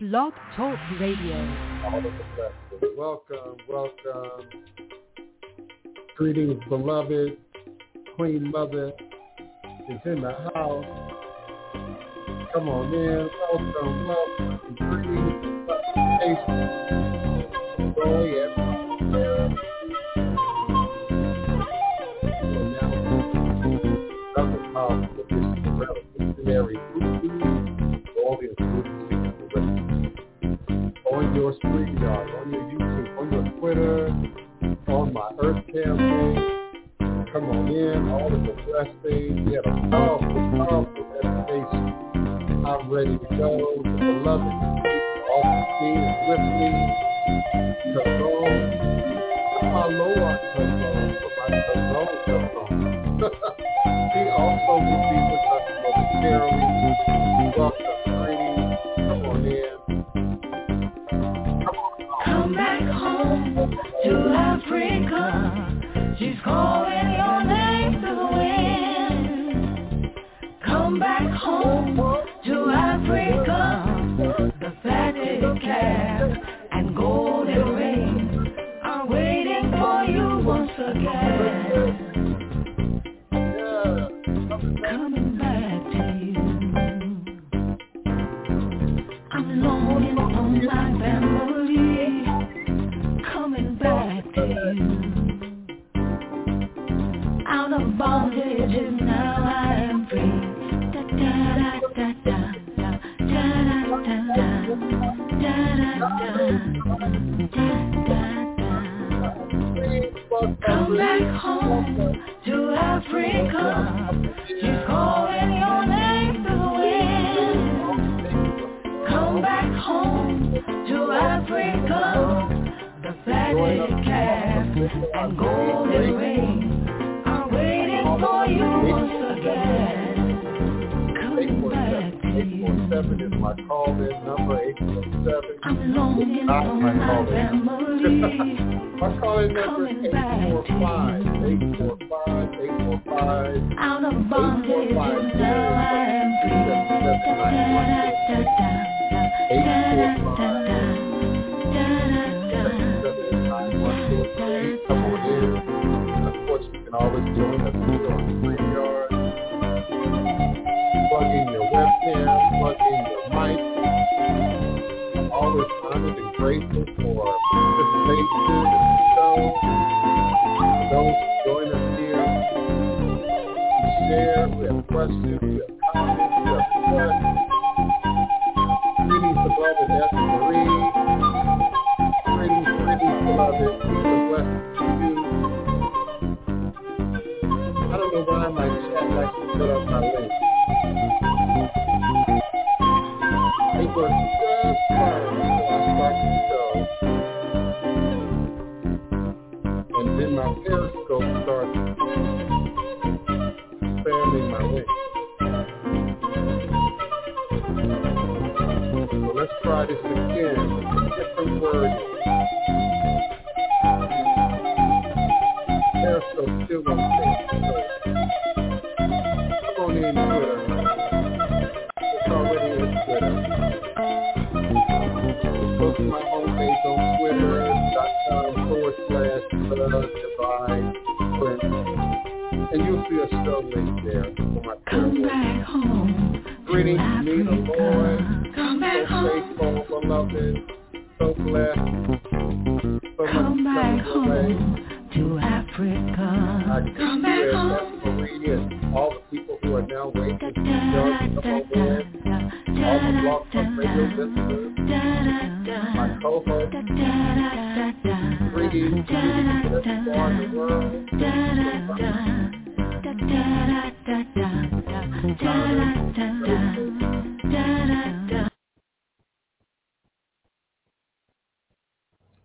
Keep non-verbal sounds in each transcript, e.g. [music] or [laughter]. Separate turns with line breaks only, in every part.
Blog Talk Radio.
Welcome, welcome. Greetings, beloved. Queen Mother is in the house. Come on in. Welcome, welcome. Greetings. Oh, yeah. on your YouTube, on your Twitter, on my Earth campaign. Come on in, all the progress things. We had a powerful, powerful education. I'm ready to go. The beloved, all the team is with me. Come on.
Follow to Africa. Come back home.
All the people who are now waiting for
jobs
all the Blog Talk Radio listeners, my co-host, greetings to people that far in the world.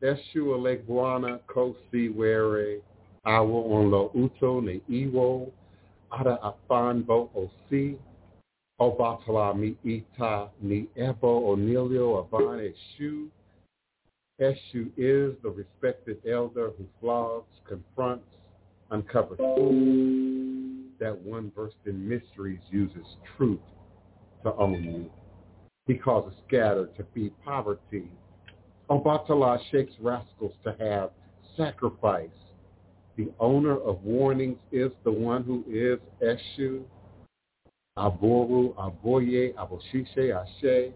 Eshua Leguana Kosi Were Awo Onlo Uto Ne Iwo Ada Afanbo Osi Obatala Mi Ita Ni Ebo Onilio Avane Eshu Eshu is the respected elder who flogs, confronts, uncovers that one versed in mysteries uses truth to own you. He causes scatter to feed poverty Obatala shakes rascals to have sacrifice. The owner of warnings is the one who is Eshu. Aboru, Aboye, Aboshishe, Ashe.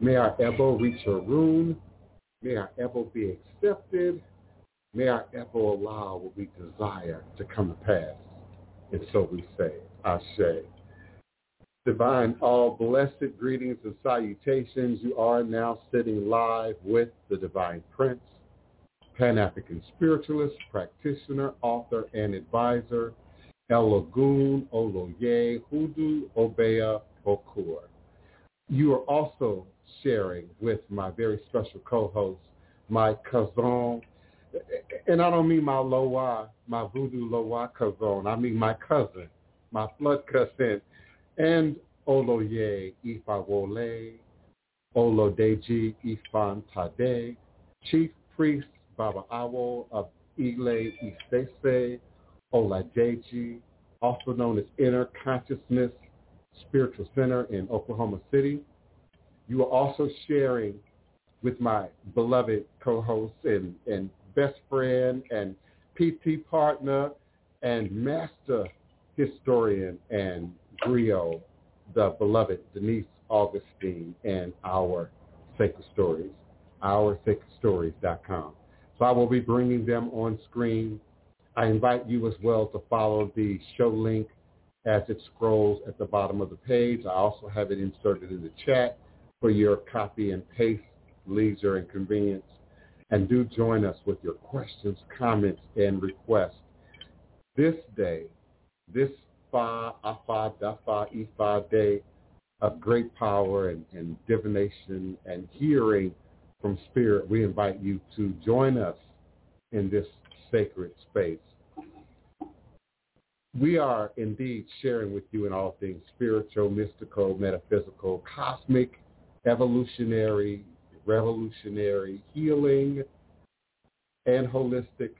May our Ebo reach a rune. May our Ebo be accepted. May our Ebo allow what we desire to come to pass. And so we say, Ashe. Divine, all blessed greetings and salutations. You are now sitting live with the Divine Prince, Pan-African spiritualist, practitioner, author, and advisor, Elagun Oloye Hudu Obeya Okur. You are also sharing with my very special co-host, my cousin, and I don't mean my Loa, my voodoo Loa cousin. I mean my cousin, my blood cousin, and Oloye Ifawole, Oladeji Ifan Tade, Chief Priest Baba Awo of Ile Isese, Oladeji, also known as Inner Consciousness Spiritual Center in Oklahoma City. You are also sharing with my beloved co-host and, and best friend and PT partner and master historian and griot, the beloved Denise Augustine and our Sacred Stories, oursacredstories.com. So I will be bringing them on screen. I invite you as well to follow the show link as it scrolls at the bottom of the page. I also have it inserted in the chat for your copy and paste leisure and convenience. And do join us with your questions, comments, and requests. This day, this Fa, Afa, Dafa, Ifa day of great power and, and divination and hearing from spirit, we invite you to join us in this sacred space. We are indeed sharing with you in all things spiritual, mystical, metaphysical, cosmic, evolutionary, revolutionary, healing, and holistic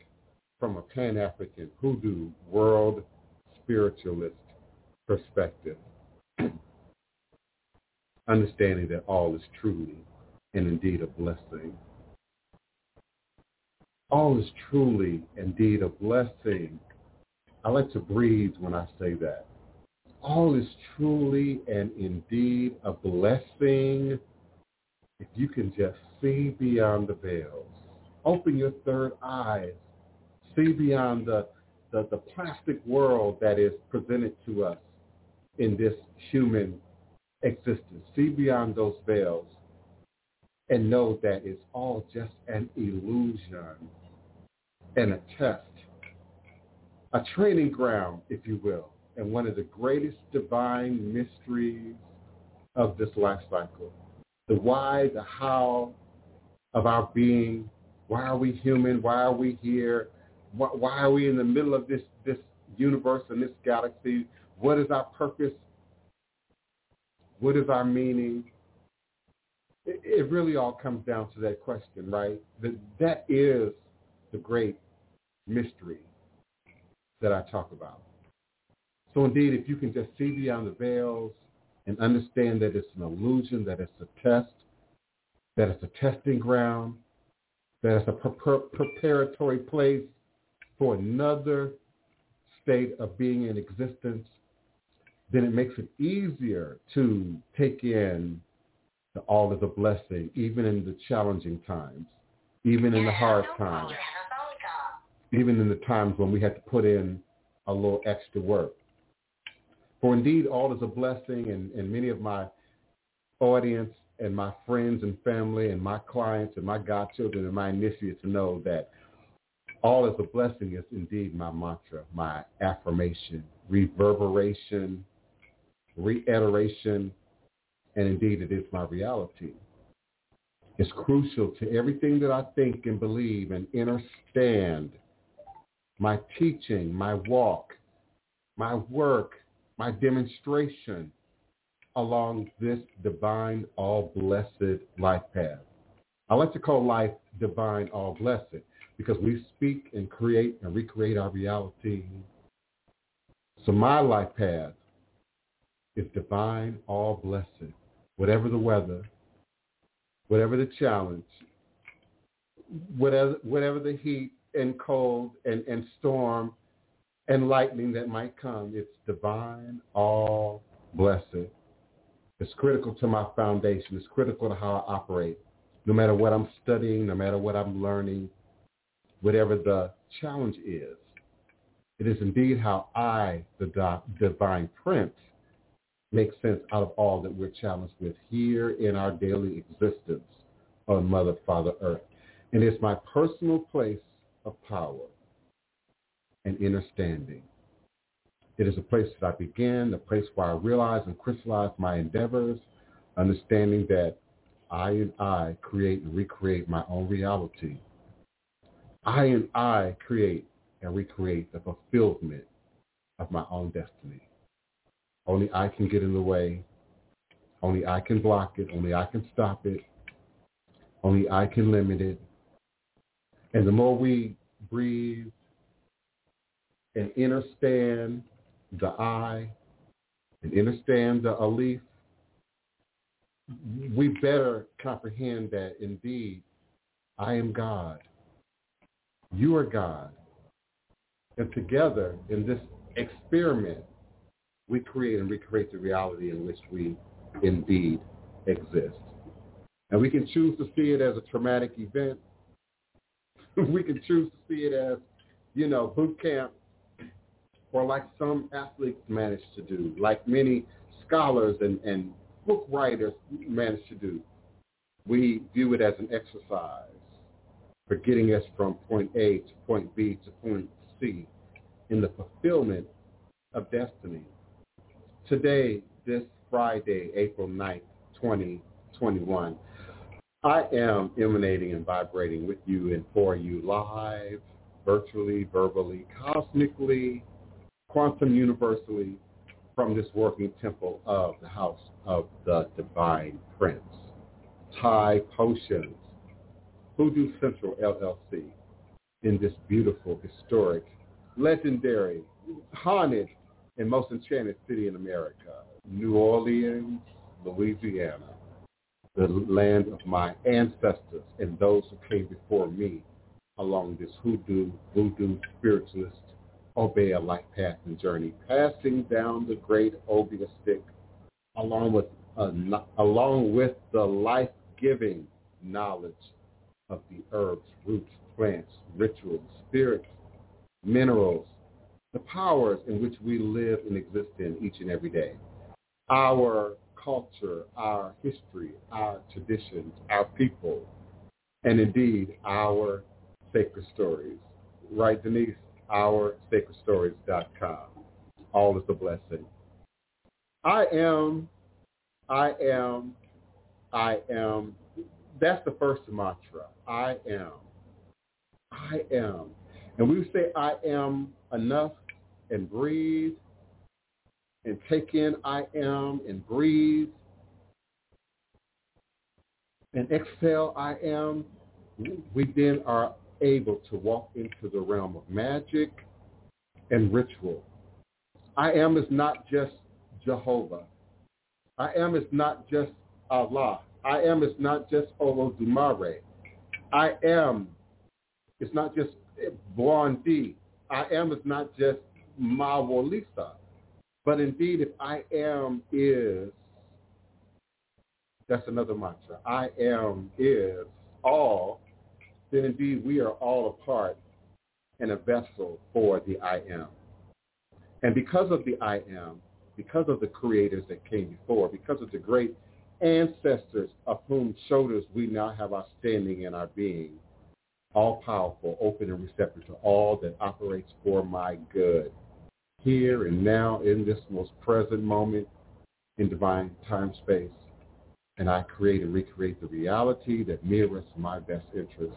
from a Pan-African hoodoo world spiritualist perspective. Understanding that all is truly and indeed a blessing. All is truly indeed a blessing. I like to breathe when I say that. All is truly and indeed a blessing if you can just see beyond the veils. Open your third eyes. See beyond the, the, the plastic world that is presented to us in this human existence. See beyond those veils and know that it's all just an illusion and a test, a training ground, if you will, and one of the greatest divine mysteries of this life cycle. The why, the how of our being. Why are we human? Why are we here? Why, are we in the middle of this, this universe and this galaxy? What is our purpose? What is our meaning? It, it really all comes down to that question, right? That, that is the great mystery that I talk about. So indeed, if you can just see beyond the veils and understand that it's an illusion, that it's a test, that it's a testing ground, that it's a pre- preparatory place for another state of being in existence, then it makes it easier to take in the all as a blessing, even in the challenging times, even in the hard times, even in the times when we had to put in a little extra work. For indeed, all is a blessing, and, and many of my audience and my friends and family and my clients and my godchildren and my initiates know that all is a blessing is indeed my mantra, my affirmation, reverberation, reiteration, and indeed it is my reality. It's crucial to everything that I think and believe and understand my teaching, my walk, my work, my demonstration along this divine, all-blessed life path. I like to call life divine, all-blessed because we speak and create and recreate our reality. So my life path is divine, all-blessed. whatever the weather, whatever the challenge, whatever, whatever the heat and cold and, and storm and lightning that might come, it's divine, all blessed. It's critical to my foundation. It's critical to how I operate. No matter what I'm studying, no matter what I'm learning, whatever the challenge is, it is indeed how I, the divine prince, make sense out of all that we're challenged with here in our daily existence on Mother, Father, Earth. And it's my personal place of power and understanding. It is a place that I begin, a place where I realize and crystallize my endeavors, understanding that I and I create and recreate my own reality. I and I create and recreate the fulfillment of my own destiny. Only I can get in the way. Only I can block it. Only I can stop it. Only I can limit it. And the more we breathe and understand the I and understand the Aleph, we better comprehend that indeed I am God. You are God. And together in this experiment, we create and recreate the reality in which we indeed exist. And we can choose to see it as a traumatic event. [laughs] we can choose to see it as, you know, boot camp or like some athletes manage to do, like many scholars and, and book writers manage to do. We view it as an exercise for getting us from point A to point B to point C in the fulfillment of destiny. Today, this Friday, April 9th, 2021, I am emanating and vibrating with you and for you live, virtually, verbally, cosmically, quantum universally from this working temple of the house of the divine prince. Thai Potions, Hoodoo Central LLC, in this beautiful, historic, legendary, haunted, and most enchanted city in America, New Orleans, Louisiana, the land of my ancestors and those who came before me along this hoodoo, voodoo, spiritualist, life path and journey, passing down the great obeah stick along with, uh, along with the life-giving knowledge of the herbs, roots, plants, rituals, spirits, minerals, the powers in which we live and exist in each and every day. Our culture, our history, our traditions, our people, and indeed our sacred stories. Right, Denise? OurSacredStories.com. All is a blessing. I am, I am, I am. That's the first mantra. I am. I am. And we say I am enough and breathe and take in I am and breathe and exhale I am, we then are able to walk into the realm of magic and ritual. I am is not just Jehovah. I am is not just Allah. I am is not just Olodumare. I am It's not just Blondie. I am is not just Mawu-Lisa. But indeed, if I am is, that's another mantra. I am is all then indeed we are all a part and a vessel for the I am. And because of the I am, because of the creators that came before, because of the great ancestors of whom shoulders we now have our standing and our being, all powerful, open and receptive to all that operates for my good. Here and now in this most present moment in divine time space, and I create and recreate the reality that mirrors my best interest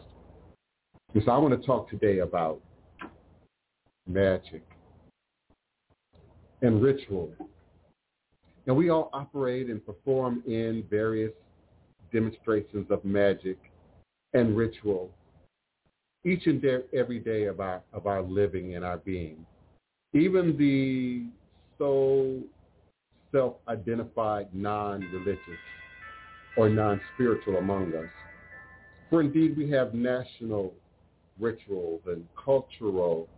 and so I want to talk today about magic and ritual. And we all operate and perform in various demonstrations of magic and ritual each and every day of our, of our living and our being. Even the so self-identified non-religious or non-spiritual among us. For indeed we have national rituals and cultural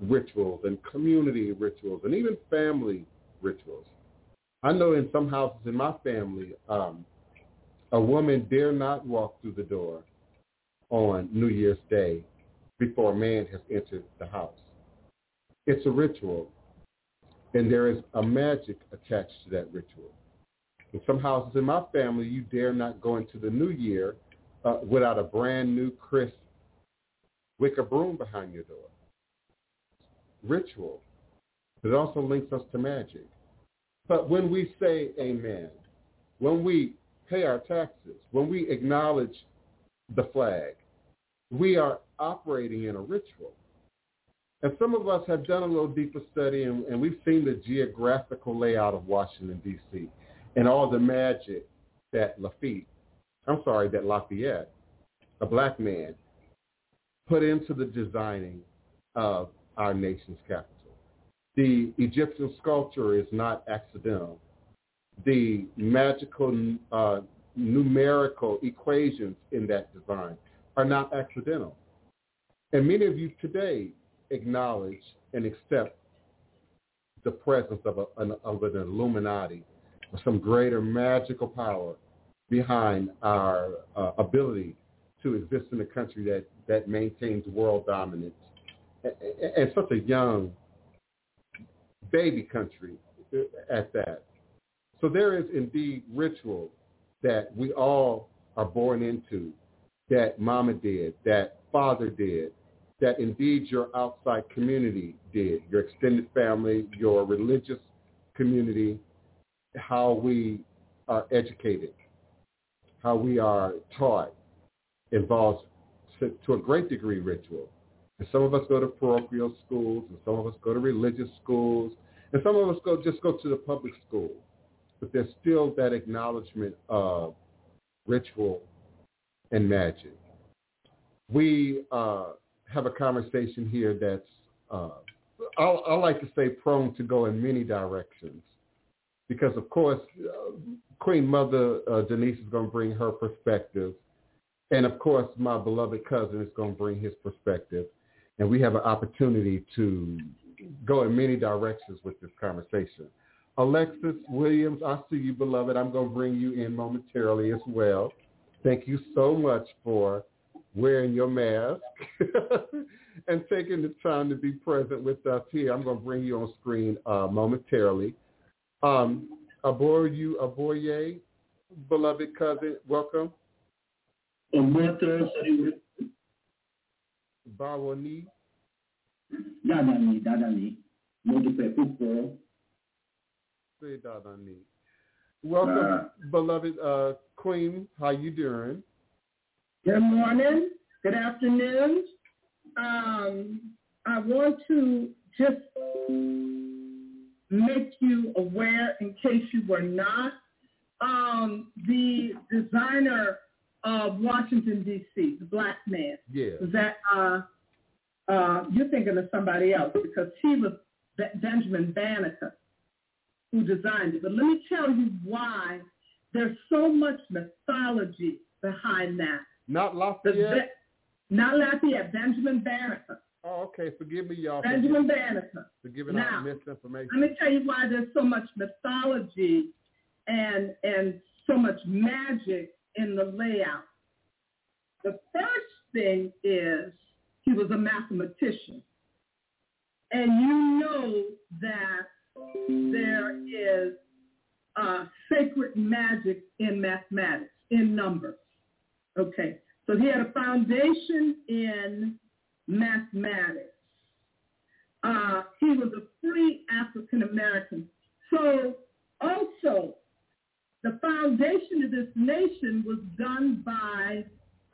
rituals and community rituals and even family rituals. I know in some houses in my family, um, a woman dare not walk through the door on New Year's Day before a man has entered the house. It's a ritual, and there is a magic attached to that ritual. In some houses in my family, you dare not go into the new year uh, without a brand new, crisp wicker broom behind your door. Ritual. It also links us to magic. But when we say amen, when we pay our taxes, when we acknowledge the flag, we are operating in a ritual. And some of us have done a little deeper study and, and we've seen the geographical layout of Washington, D.C. and all the magic that Lafitte, I'm sorry, that Lafayette, a black man, put into the designing of our nation's capital. The Egyptian sculpture is not accidental. The magical uh, numerical equations in that design are not accidental. And many of you today acknowledge and accept the presence of, a, an, of an Illuminati, or some greater magical power behind our uh, ability to exist in a country that, that maintains world dominance. And, and such a young baby country at that. So there is indeed ritual that we all are born into, that mama did, that father did, that indeed your outside community did, your extended family, your religious community, how we are educated, how we are taught involves to a great degree ritual. And some of us go to parochial schools, and some of us go to religious schools, and some of us go just go to the public school. But there's still that acknowledgement of ritual and magic. We uh, have a conversation here that's, uh, I, like to say, prone to go in many directions. Because, of course, uh, Queen Mother uh, Denise is going to bring her perspective. And, of course, my beloved cousin is going to bring his perspective. And we have an opportunity to go in many directions with this conversation. Alexis Williams, I see you, beloved. I'm going to bring you in momentarily as well. Thank you so much for wearing your mask [laughs] and taking the time to be present with us here. I'm going to bring you on screen uh, momentarily. Um, Aboru Aboye, beloved cousin, welcome. Bawoni.
Dadani, Dadani. Mo dúpẹ́ púpọ̀.
Say Dadani. Welcome, uh, beloved uh, Queen. How you doing?
Good morning. Good afternoon. Um, I want to just make you aware, in case you were not, um, the designer of Washington D.C., the black man.
Yeah.
That uh, uh, you're thinking of somebody else because he was Benjamin Banneker who designed it. But let me tell you why there's so much mythology behind that.
Not Lafayette?
not Lafayette, Benjamin Banneker.
Oh, okay. Forgive me, y'all.
Benjamin for Banneker.
For giving now, out misinformation.
Let me tell you why there's so much mythology and and so much magic in the layout. The first thing is he was a mathematician. And you know that there is uh, sacred magic in mathematics, in numbers. Okay, so he had a foundation in mathematics. Uh, he was a free African American. So also, the foundation of this nation was done by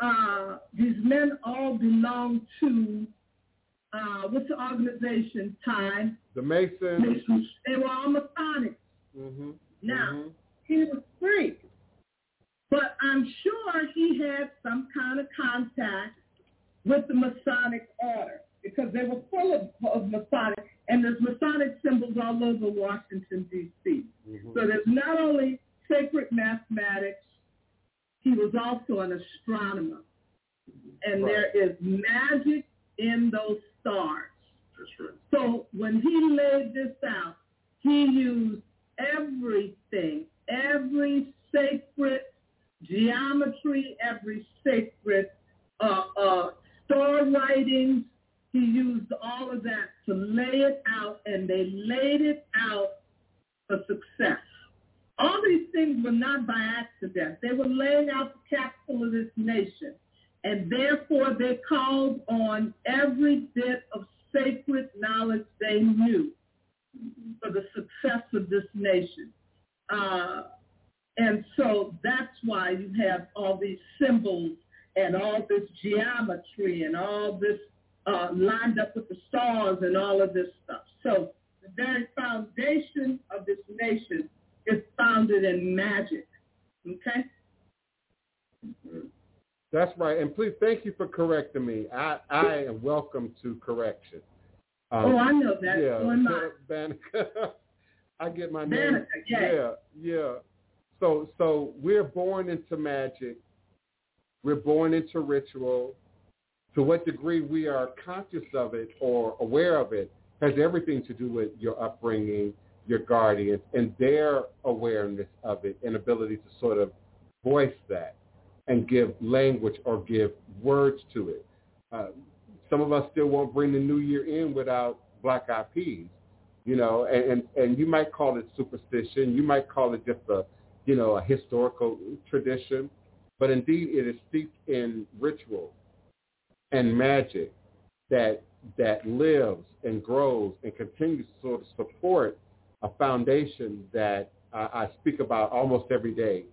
uh, these men all belong to uh, what's the organization? Time.
The Masons.
Masons. They were all Masonic.
Mm-hmm.
Now
mm-hmm.
he was free. But I'm sure he had some kind of contact with the Masonic order because they were full of, of Masonic, and there's Masonic symbols all over Washington, D.C.
Mm-hmm.
So there's not only sacred mathematics, he was also an astronomer. And
Right.
there is magic in those stars.
That's right.
So when he laid this out, he used everything, every sacred geometry, every sacred uh, uh, star writings. He used all of that to lay it out, and they laid it out for success. All these things were not by accident. They were laying out the capital of this nation. And therefore, they called on every bit of sacred knowledge they knew for the success of this nation. Uh, and so that's why you have all these symbols and all this geometry and all this uh, lined up with the stars and all of this stuff. So the very foundation of this nation is founded in magic. Okay?
That's right. And please, thank you for correcting me. I, I am welcome to correction. Um,
oh, I know that.
yeah,
So am I.
Banneker. [laughs] I get my name. Yeah, yeah. So, so we're born into magic. We're born into ritual. To what degree we are conscious of it or aware of it has everything to do with your upbringing, your guardians, and their awareness of it and ability to sort of voice that and give language or give words to it. Uh, some of us still won't bring the new year in without black eyed peas, you know, and, and, and you might call it superstition. You might call it just a, you know, a historical tradition, but indeed it is steeped in ritual and magic that that lives and grows and continues to sort of support a foundation that I, I speak about almost every day,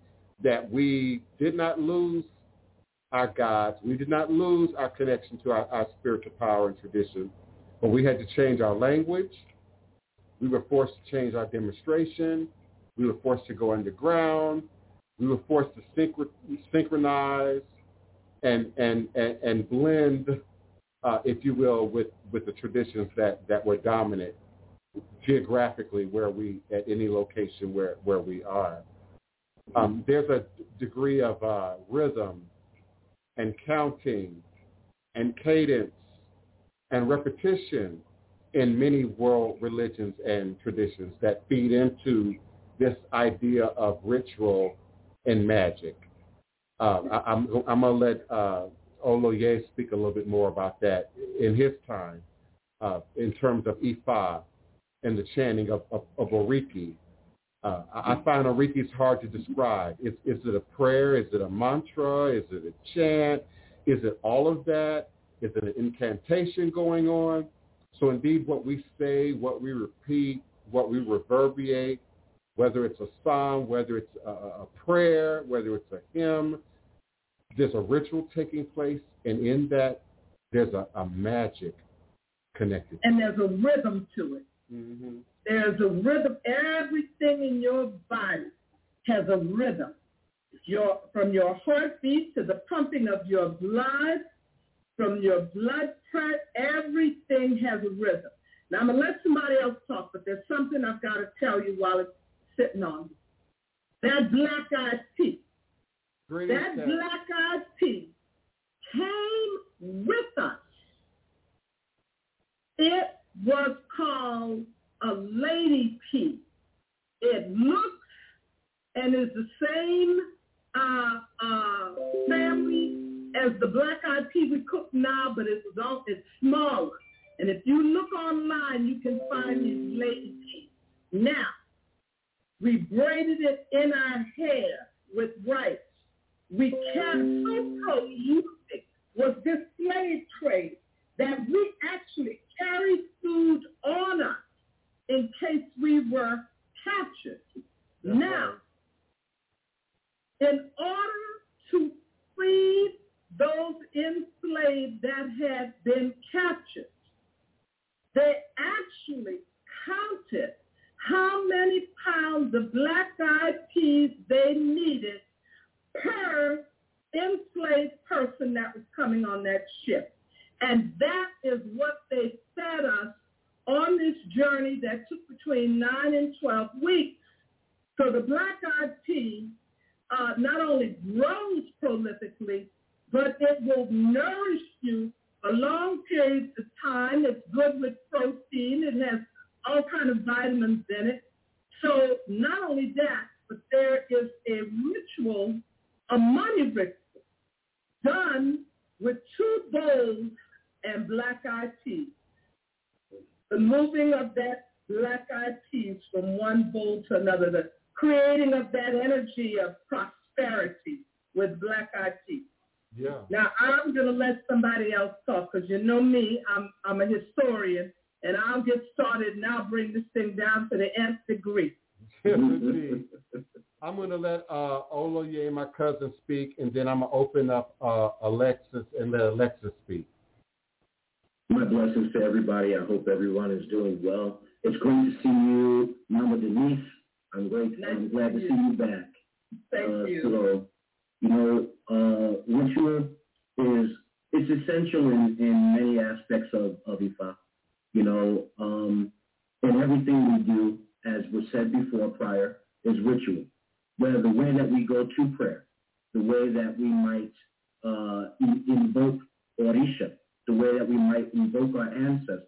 that we did not lose our gods. We did not lose our connection to our, our spiritual power and tradition, but we had to change our language. We were forced to change our demonstration. We were forced to go underground. We were forced to synchro- synchronize and, and, and, and blend, uh, if you will, with, with the traditions that, that were dominant geographically where we, at any location where, where we are. Um, there's a degree of uh, rhythm and counting and cadence and repetition in many world religions and traditions that feed into this idea of ritual and magic. Uh, I, I'm, I'm going to let uh, Oloye speak a little bit more about that in his time uh, in terms of Ifa and the chanting of, of, of Oriki. Uh, I find find is hard to describe. Is, is it a prayer? Is it a mantra? Is it a chant? Is it all of that? Is it an incantation going on? So indeed, what we say, what we repeat, what we reverberate, whether it's a song, whether it's a, a prayer, whether it's a hymn, there's a ritual taking place, and in that, there's a, a magic connected.
And there's a rhythm to it.
Mm-hmm.
There's a rhythm. Everything in your body has a rhythm. Your, from your heartbeat to the pumping of your blood, from your blood pressure, everything has a rhythm. Now I'm gonna let somebody else talk, but there's something I've got to tell you while it's sitting on me. That black-eyed
Greetings,
that black-eyed pea came with us. It was called a lady pea. It looks and is the same uh, uh, family as the black-eyed pea we cook now, but it was all, it's smaller. And if you look online, you can find these lady peas. Now, we braided it in our hair with rice. We kept so was this slave trade that we actually carried food on us in case we were captured.
That's
now, in order to free those enslaved that had been captured, they actually counted how many pounds of black-eyed peas they needed per enslaved person that was coming on that ship. And that is what they fed us on this journey that took between 9 and 12 weeks. So the black-eyed pea uh, not only grows prolifically, but it will nourish you for long periods of time. It's good with protein. It has all kind of vitamins in it. So not only that, but there is a ritual, a money ritual, done with two bowls and black-eyed peas. The moving of that black-eyed peas from one bowl to another, the creating of that energy of prosperity with black-eyed peas.
Yeah.
Now I'm gonna let somebody else talk because you know me, I'm I'm a historian, and I'll get started and I'll bring this thing down to the nth degree.
Yes, [laughs] indeed. I'm going to let uh, Oloye, my cousin, speak, and then I'm going to open up uh, Alexis and let Alexis speak.
My blessings to everybody. I hope everyone is doing well. It's great to see you, Mama Denise. I'm great.
Nice
I'm glad to
see you.
back.
Thank
Uh,
you.
So, you know, uh, ritual is it's essential in, in many aspects of, of Ifa. You know, um, in everything we do, as was said before prior, is ritual. Whether the way that we go to prayer, the way that we might uh, invoke Orisha, the way that we might invoke our ancestors,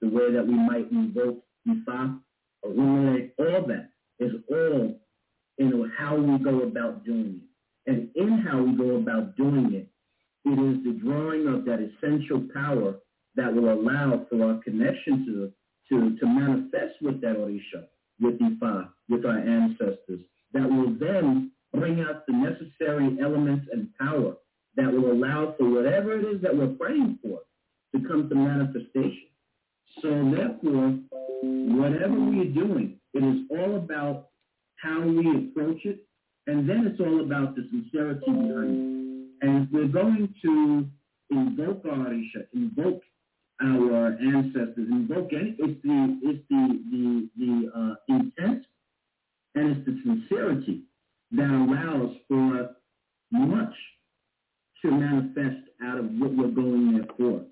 the way that we might invoke Ifa, Orunmila, all that is all know, how we go about doing it. And in how we go about doing it, it is the drawing of that essential power that will allow for our connection to, to, to manifest with that Orisha, with Ifa, with our ancestors, that will then bring out the necessary elements and power that will allow for whatever it is that we're praying for to come to manifestation. So therefore, whatever we are doing, it is all about how we approach it, and then it's all about the sincerity behind it. And we're going to invoke our Orisha, invoke our ancestors, invoke any, it's the, it's the, the, the uh, intent and it's the sincerity that allows for much to manifest out of what we're going there for.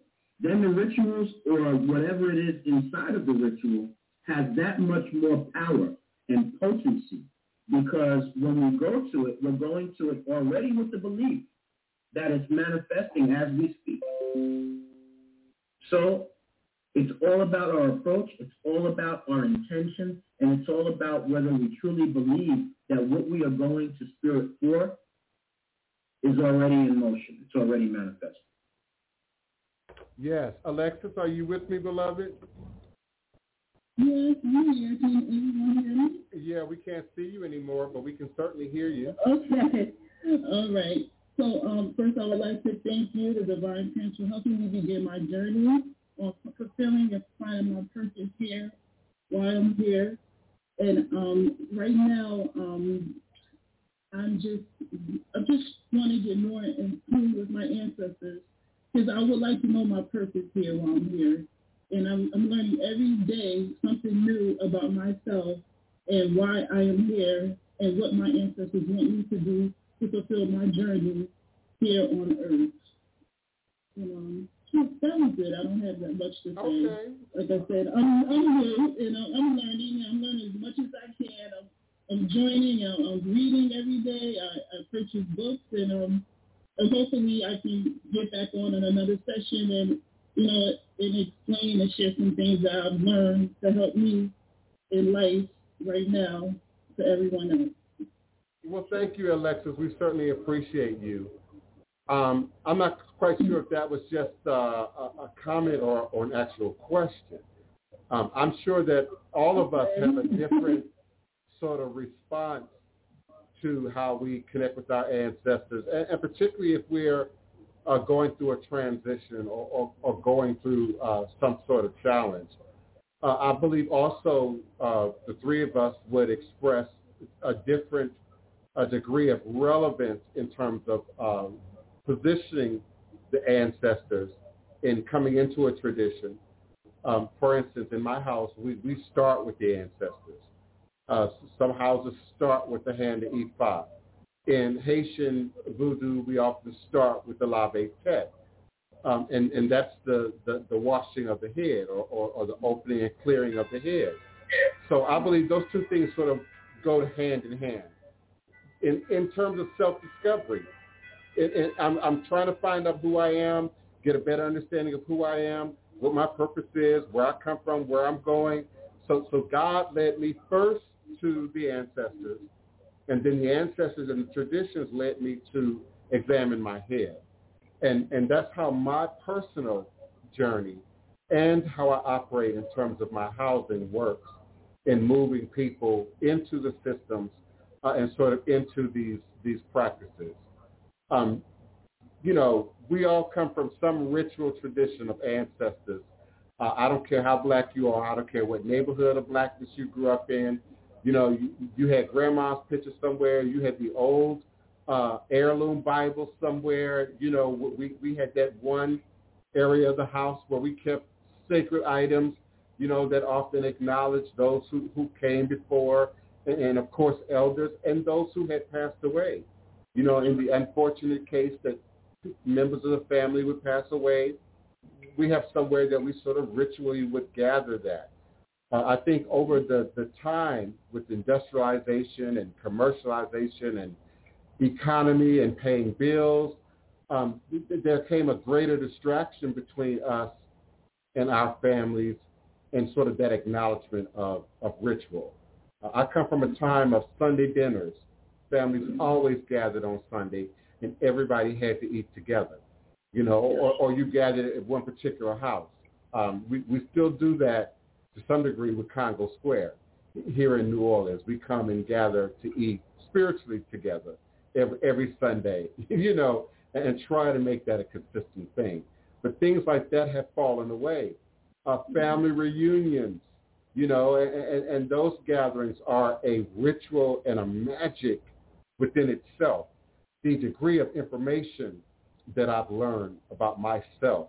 Then the rituals or whatever it is inside of the ritual has that much more power and potency because when we go to it, we're going to it already with the belief that it's manifesting as we speak. So it's all about our approach, it's all about our intention, and it's all about whether we truly believe that what we are going to spirit for is already in motion. It's already manifested.
Yes. Alexis, are you with me, beloved?
Yes, I'm here. Can everyone hear me?
Yeah, we can't see you anymore, but we can certainly hear you.
Okay. [laughs] All right. So um, first, I would like to thank you, the Divine Prince, for helping me begin my journey on fulfilling and finding my purpose here while I'm here. And um, right now, um, I'm just, I just want to get more in tune with my ancestors because I would like to know my purpose here while I'm here. And I'm, I'm learning every day something new about myself and why I am here and what my ancestors want me to do to fulfill my journey here on earth. And, um, that was it. I don't have that much to say.
Okay.
Like I said, I'm, I'm new, you know, I'm learning. I'm learning as much as I can. I'm, I'm joining. I'm, I'm reading every day. I, I purchase books, and um, and hopefully I can get back on in another session and you know and explain and share some things that I've learned to help me in life right now to everyone else.
Well, thank you, Alexis. We certainly appreciate you. Um, I'm not quite sure if that was just uh, a, a comment or, or an actual question. Um, I'm sure that all of us have a different sort of response to how we connect with our ancestors, and, and particularly if we're uh, going through a transition or, or, or going through uh, some sort of challenge. Uh, I believe also uh, the three of us would express a different a degree of relevance in terms of um, positioning the ancestors in coming into a tradition. Um, for instance, in my house, we, we start with the ancestors. Uh, some houses start with the hand of Ifa. In Haitian voodoo, we often start with the lave tete. Um, and, and that's the, the, the washing of the head or, or, or the opening and clearing of the head. So I believe those two things sort of go hand in hand. in, in terms of self-discovery. I'm, I'm trying to find out who I am, get a better understanding of who I am, what my purpose is, where I come from, where I'm going. So, so God led me first to the ancestors, and then the ancestors and the traditions led me to examine my head. And, and that's how my personal journey and how I operate in terms of my housing works in moving people into the systems uh, and sort of into these these practices. Um, you know, we all come from some ritual tradition of ancestors. Uh, I don't care how black you are. I don't care what neighborhood of blackness you grew up in. You know, you, you had grandma's picture somewhere. You had the old uh, heirloom Bible somewhere. You know, we, we had that one area of the house where we kept sacred items, you know, that often acknowledged those who, who came before and, and, of course, elders and those who had passed away. You know, in the unfortunate case that members of the family would pass away, we have somewhere that we sort of ritually would gather that. Uh, I think over the, the time with industrialization and commercialization and economy and paying bills, um, there came a greater distraction between us and our families and sort of that acknowledgement of, of ritual. Uh, I come from a time of Sunday dinners. Families always gathered on Sunday and everybody had to eat together, you know, or, or you gathered at one particular house. Um, we, we still do that to some degree with Congo Square here in New Orleans. We come and gather to eat spiritually together every, every Sunday, [laughs] you know, and, try to make that a consistent thing. But things like that have fallen away. Uh, family reunions, you know, and, and, and those gatherings are a ritual and a magic within itself. The degree of information that I've learned about myself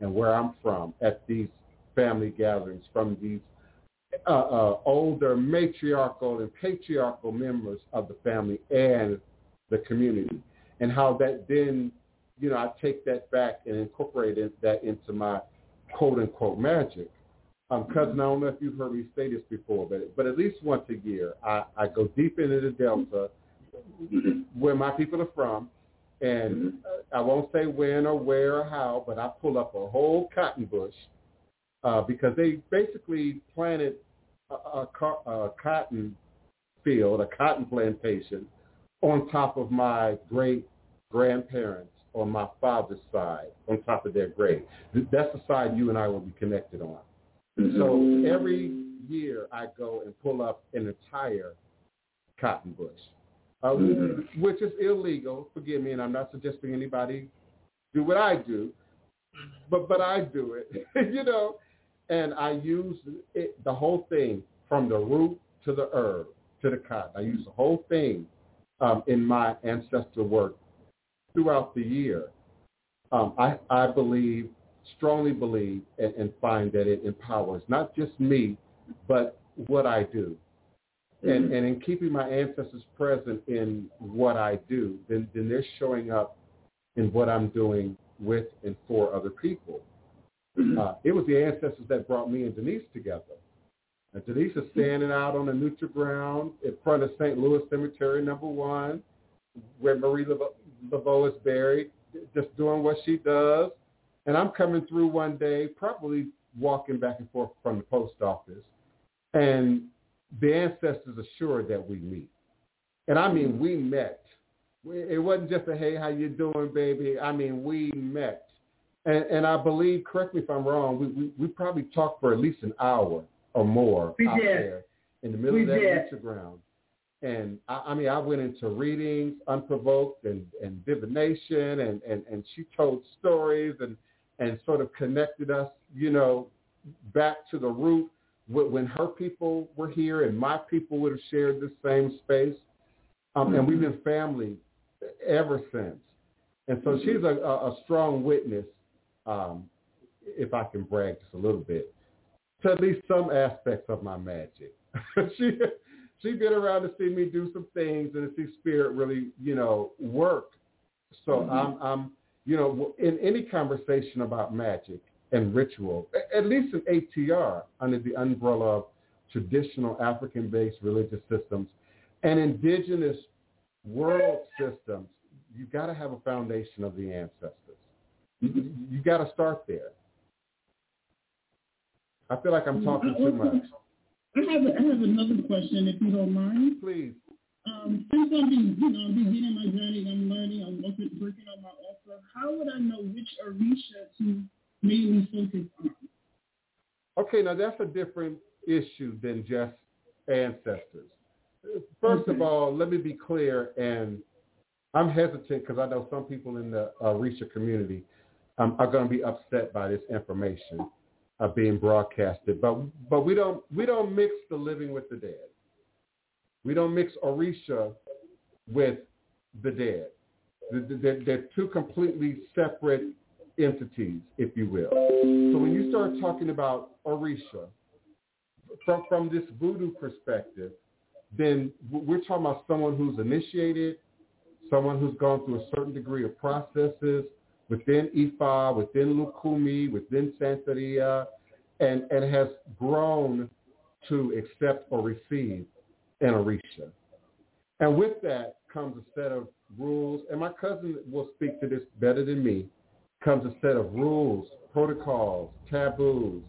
and where I'm from at these family gatherings from these uh, uh, older matriarchal and patriarchal members of the family and the community, and how that then you know, I take that back and incorporate that into my quote unquote magic. Um, cousin, I don't know if you've heard me say this before, but but at least once a year, I, I go deep into the Delta, where my people are from, and uh, I won't say when or where or how, but I pull up a whole cotton bush uh, because they basically planted a, a, a cotton field, a cotton plantation, on top of my great grandparents on my father's side on top of their grave. That's the side you and I will be connected on. Mm-hmm. So every year I go and pull up an entire cotton bush, uh, mm-hmm. which is illegal. Forgive me, and I'm not suggesting anybody do what I do, but but I do it, [laughs] you know, and I use it, the whole thing from the root to the herb to the cotton. I use the whole thing um, in my ancestral work throughout the year, um, I, I believe, strongly believe, and, and, find that it empowers not just me, but what I do. Mm-hmm. And, and in keeping my ancestors present in what I do, then, then they're showing up in what I'm doing with and for other people. Mm-hmm. Uh, it was the ancestors that brought me and Denise together. And Denise is standing out on the neutral ground in front of St. Louis Cemetery, number one, where Marie Laveau is buried, just doing what she does. And I'm coming through one day, probably walking back and forth from the post office, and the ancestors assured that we meet. And I mean, we met. It wasn't just a, hey, how you doing, baby? I mean, we met. And, and I believe, correct me if I'm wrong, we, we, we probably talked for at least an hour or more
we
out
did.
there in the middle
we
of that
did.
ground. And I, I mean, I went into readings, unprovoked, and, and divination, and, and, and she told stories and, and sort of connected us, you know, back to the root when her people were here and my people would have shared the same space. Um, and we've been family ever since. And so she's a, a, strong witness, um, if I can brag just a little bit, to at least some aspects of my magic. [laughs] she she been around to see me do some things and to see spirit really, you know, work. So mm-hmm. I'm, I'm, you know, in any conversation about magic and ritual, at least in ATR, under the umbrella of traditional African-based religious systems and indigenous world systems, you've got to have a foundation of the ancestors. You, you got to start there. I feel like I'm talking too much.
I have, a, I have another question, if you don't mind.
Please.
Um, since I'm, be, you know, beginning my journey, I'm learning, I'm working, working on my offer. How would I know which Orisha to mainly focus on?
Okay, now that's a different issue than just ancestors. First of all, let me be clear, and I'm hesitant because I know some people in the Orisha community um, are going to be upset by this information uh, being broadcasted. But but we don't we don't mix the living with the dead. We don't mix Orisha with the dead. They're, they're two completely separate entities, if you will. So when you start talking about Orisha, from, from this voodoo perspective, then we're talking about someone who's initiated, someone who's gone through a certain degree of processes within Ifa, within Lukumi, within Santeria, and, and has grown to accept or receive an Orisha. And with that comes a set of rules, and my cousin will speak to this better than me, comes a set of rules, protocols, taboos,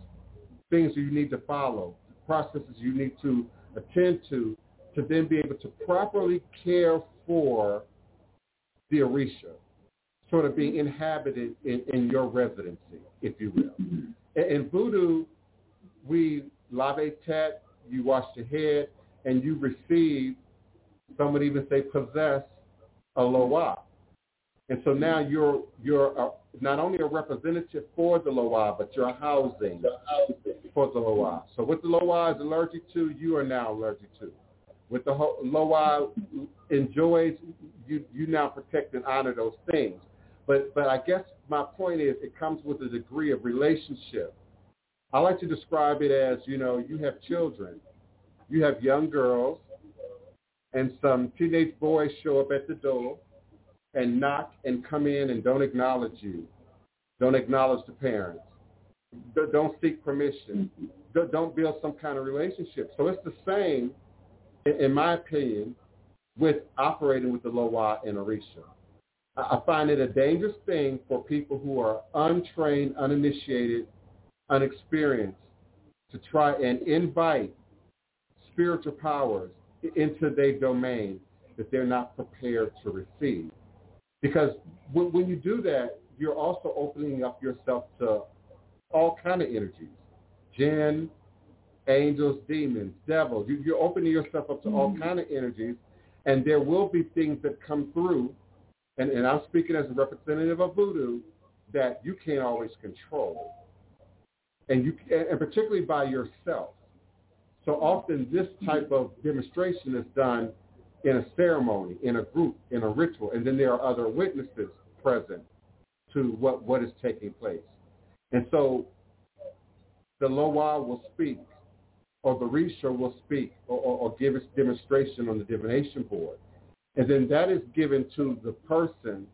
things you need to follow, processes you need to attend to to then be able to properly care for the Orisha, sort of being mm-hmm. inhabited in, in your residency, if you will. Mm-hmm. In, in voodoo, we lave tet, you wash your head, and you receive, some would even say possess, a loa. And so now mm-hmm. you're you're a, not only a representative for the loa, but you're housing for the loa. So what the loa is allergic to, you are now allergic to. What the loa enjoys, you you now protect and honor those things. But but I guess my point is, it comes with a degree of relationship. I like to describe it as, you know, you have children, you have young girls, and some teenage boys show up at the door and knock and come in and don't acknowledge you, don't acknowledge the parents, don't seek permission, don't build some kind of relationship. So it's the same, in my opinion, with operating with the Loa and Orisha. I find it a dangerous thing for people who are untrained, uninitiated, unexperienced to try and invite spiritual powers into their domain that they're not prepared to receive. Because when, when you do that, you're also opening up yourself to all kind of energies, jinn, angels, demons, devils. You, you're opening yourself up to mm-hmm. all kind of energies, and there will be things that come through, and, and I'm speaking as a representative of voodoo, that you can't always control, and you and particularly by yourself. So often this type of demonstration is done in a ceremony, in a group, in a ritual, and then there are other witnesses present to what, what is taking place. And so the Loa will speak, or the Orisha will speak, or, or, or give its demonstration on the divination board. And then that is given to the person,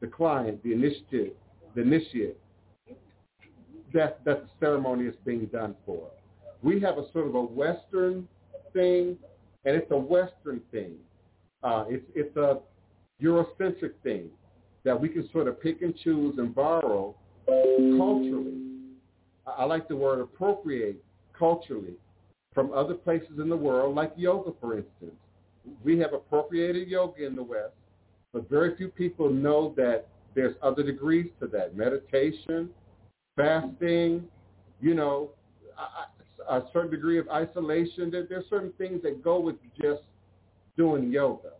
the client, the initiative, the initiate, that, that the ceremony is being done for. We have a sort of a Western thing and it's a Western thing. Uh, it's it's a Eurocentric thing that we can sort of pick and choose and borrow culturally. I like the word appropriate culturally from other places in the world, like yoga, for instance. We have appropriated yoga in the West, but very few people know that there's other degrees to that. Meditation, fasting, you know, a certain degree of isolation. There, there's certain things that go with just doing yoga.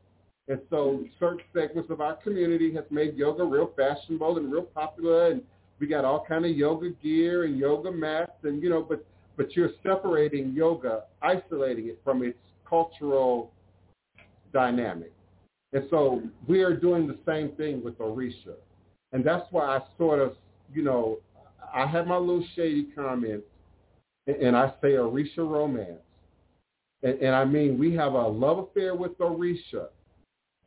And so certain segments of our community has made yoga real fashionable and real popular and we got all kind of yoga gear and yoga mats and you know but but you're separating yoga, isolating it from its cultural dynamic. And so we are doing the same thing with Orisha. And that's why I sort of, you know, I have my little shady comments and I say Orisha romance. And, and I mean, we have a love affair with Orisha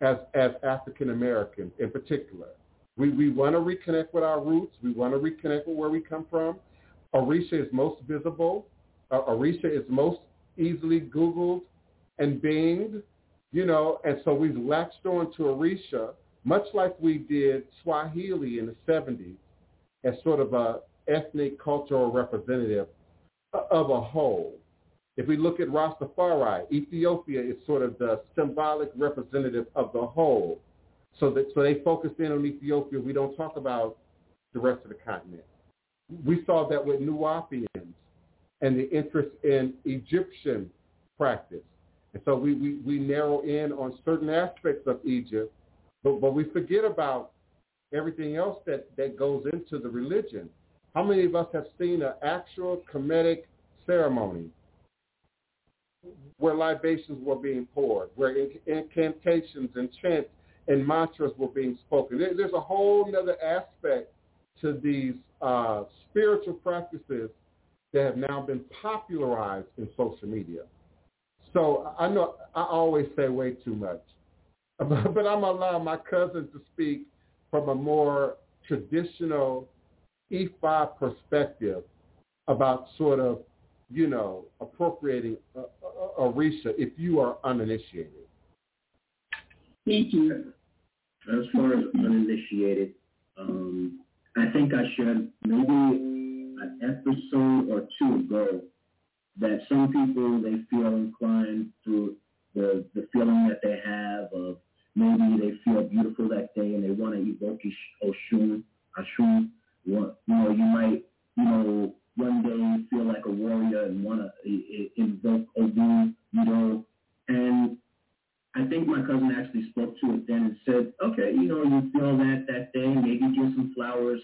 as, as African Americans in particular. We, we want to reconnect with our roots. We want to reconnect with where we come from. Orisha is most visible. Uh, Orisha is most easily Googled and binged. You know, and so we've latched on to Orisha, much like we did Swahili in the 70s, as sort of a ethnic cultural representative of a whole. If we look at Rastafari, Ethiopia is sort of the symbolic representative of the whole. So that so they focus in on Ethiopia. We don't talk about the rest of the continent. We saw that with Nuwaubians and the interest in Egyptian practice. And so we, we, we narrow in on certain aspects of Egypt, but, but we forget about everything else that, that goes into the religion. How many of us have seen an actual Kemetic ceremony where libations were being poured, where incantations and chants and mantras were being spoken? There's a whole other aspect to these uh, spiritual practices that have now been popularized in social media. So I know I always say way too much, [laughs] but I'm allowing my cousin to speak from a more traditional Ifa perspective about sort of, you know, appropriating Orisha if you are uninitiated.
Thank you.
As far as uninitiated, um, I think I should maybe an episode or two ago that some people they feel inclined through the the feeling that they have of maybe they feel beautiful that day and they want to evoke Oshun, Ashun. You know, you might, you know, one day feel like a warrior and want to invoke Ogun, you know, and I think my cousin actually spoke to it then and said, okay, you know, you feel that that day, maybe give some flowers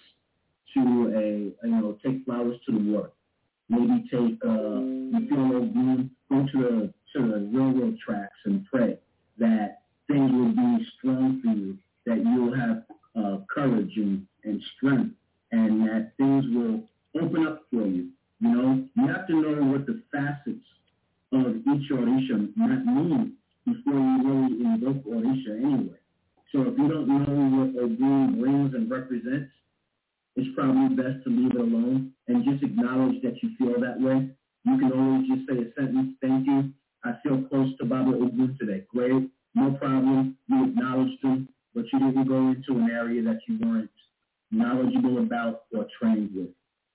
to a, you know, take flowers to the water. Maybe take, uh, feel no good, go to the, to the railroad tracks and pray that things will be strong for you, that you'll have uh, courage and, and strength, and that things will open up for you. You know, you have to know what the facets of each Orisha might mean before you really invoke Orisha anyway. So if you don't know what Ogun brings and represents, it's probably best to leave it alone and just acknowledge that you feel that way. You can always just say a sentence, thank you. I feel close to Baba Ogun today. Great, no problem. You acknowledged him, but you didn't go into an area that you weren't knowledgeable about or trained with.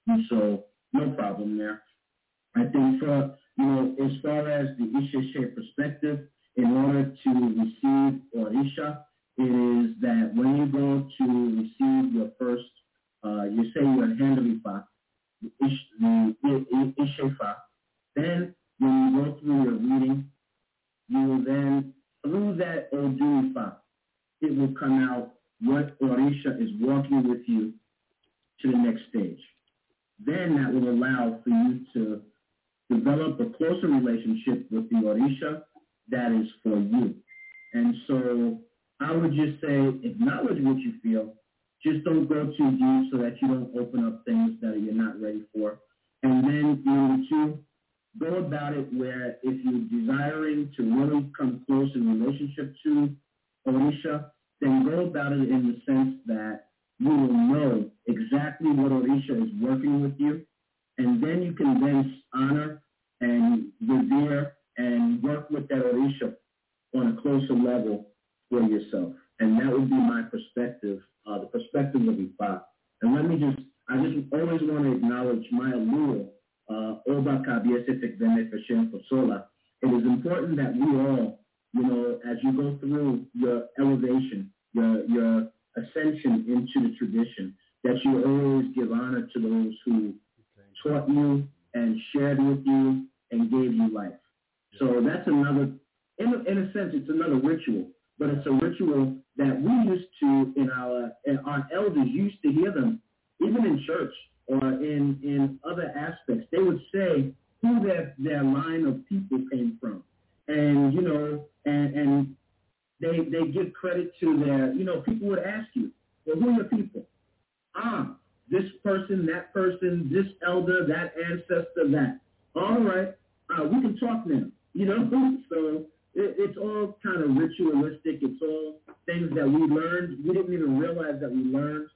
And so no problem there. I think for, you know, as far as the Isha perspective, in order to receive or Isha, it is that when you go to receive your first uh, you say you're handling the Isefa. Then when you go through your reading, you will then, through that Odu Ifa, it will come out what Orisha is walking with you to the next stage. Then that will allow for you to develop a closer relationship with the Orisha that is for you. And so I would just say acknowledge what you feel, just don't go too deep so that you don't open up things that you're not ready for. And then number two, go about it where if you're desiring to really come close in relationship to Orisha, then go about it in the sense that you will know exactly what Orisha is working with you. And then you can then honor and revere and work with that Orisha on a closer level for yourself. And that would be my perspective uh, the perspective of Ifa. And let me just, I just always want to acknowledge my Luo, uh, Oba Beneficient Sola. It is important that we all, you know, as you go through your elevation, your, your ascension into the tradition, that you always give honor to those who taught you and shared with you and gave you life. So that's another, in a, in a sense, it's another ritual but it's a ritual that we used to in our in our elders used to hear them even in church or in in other aspects. They would say who their their line of people came from, and you know, and and they they give credit to their you know people would ask you, well, who are your people? Ah, this person, that person, this elder, that ancestor, that. All right, uh, we can talk now. You know, [laughs] so it, it's all kind of ritualistic. It's all things that we learned. We didn't even realize that we learned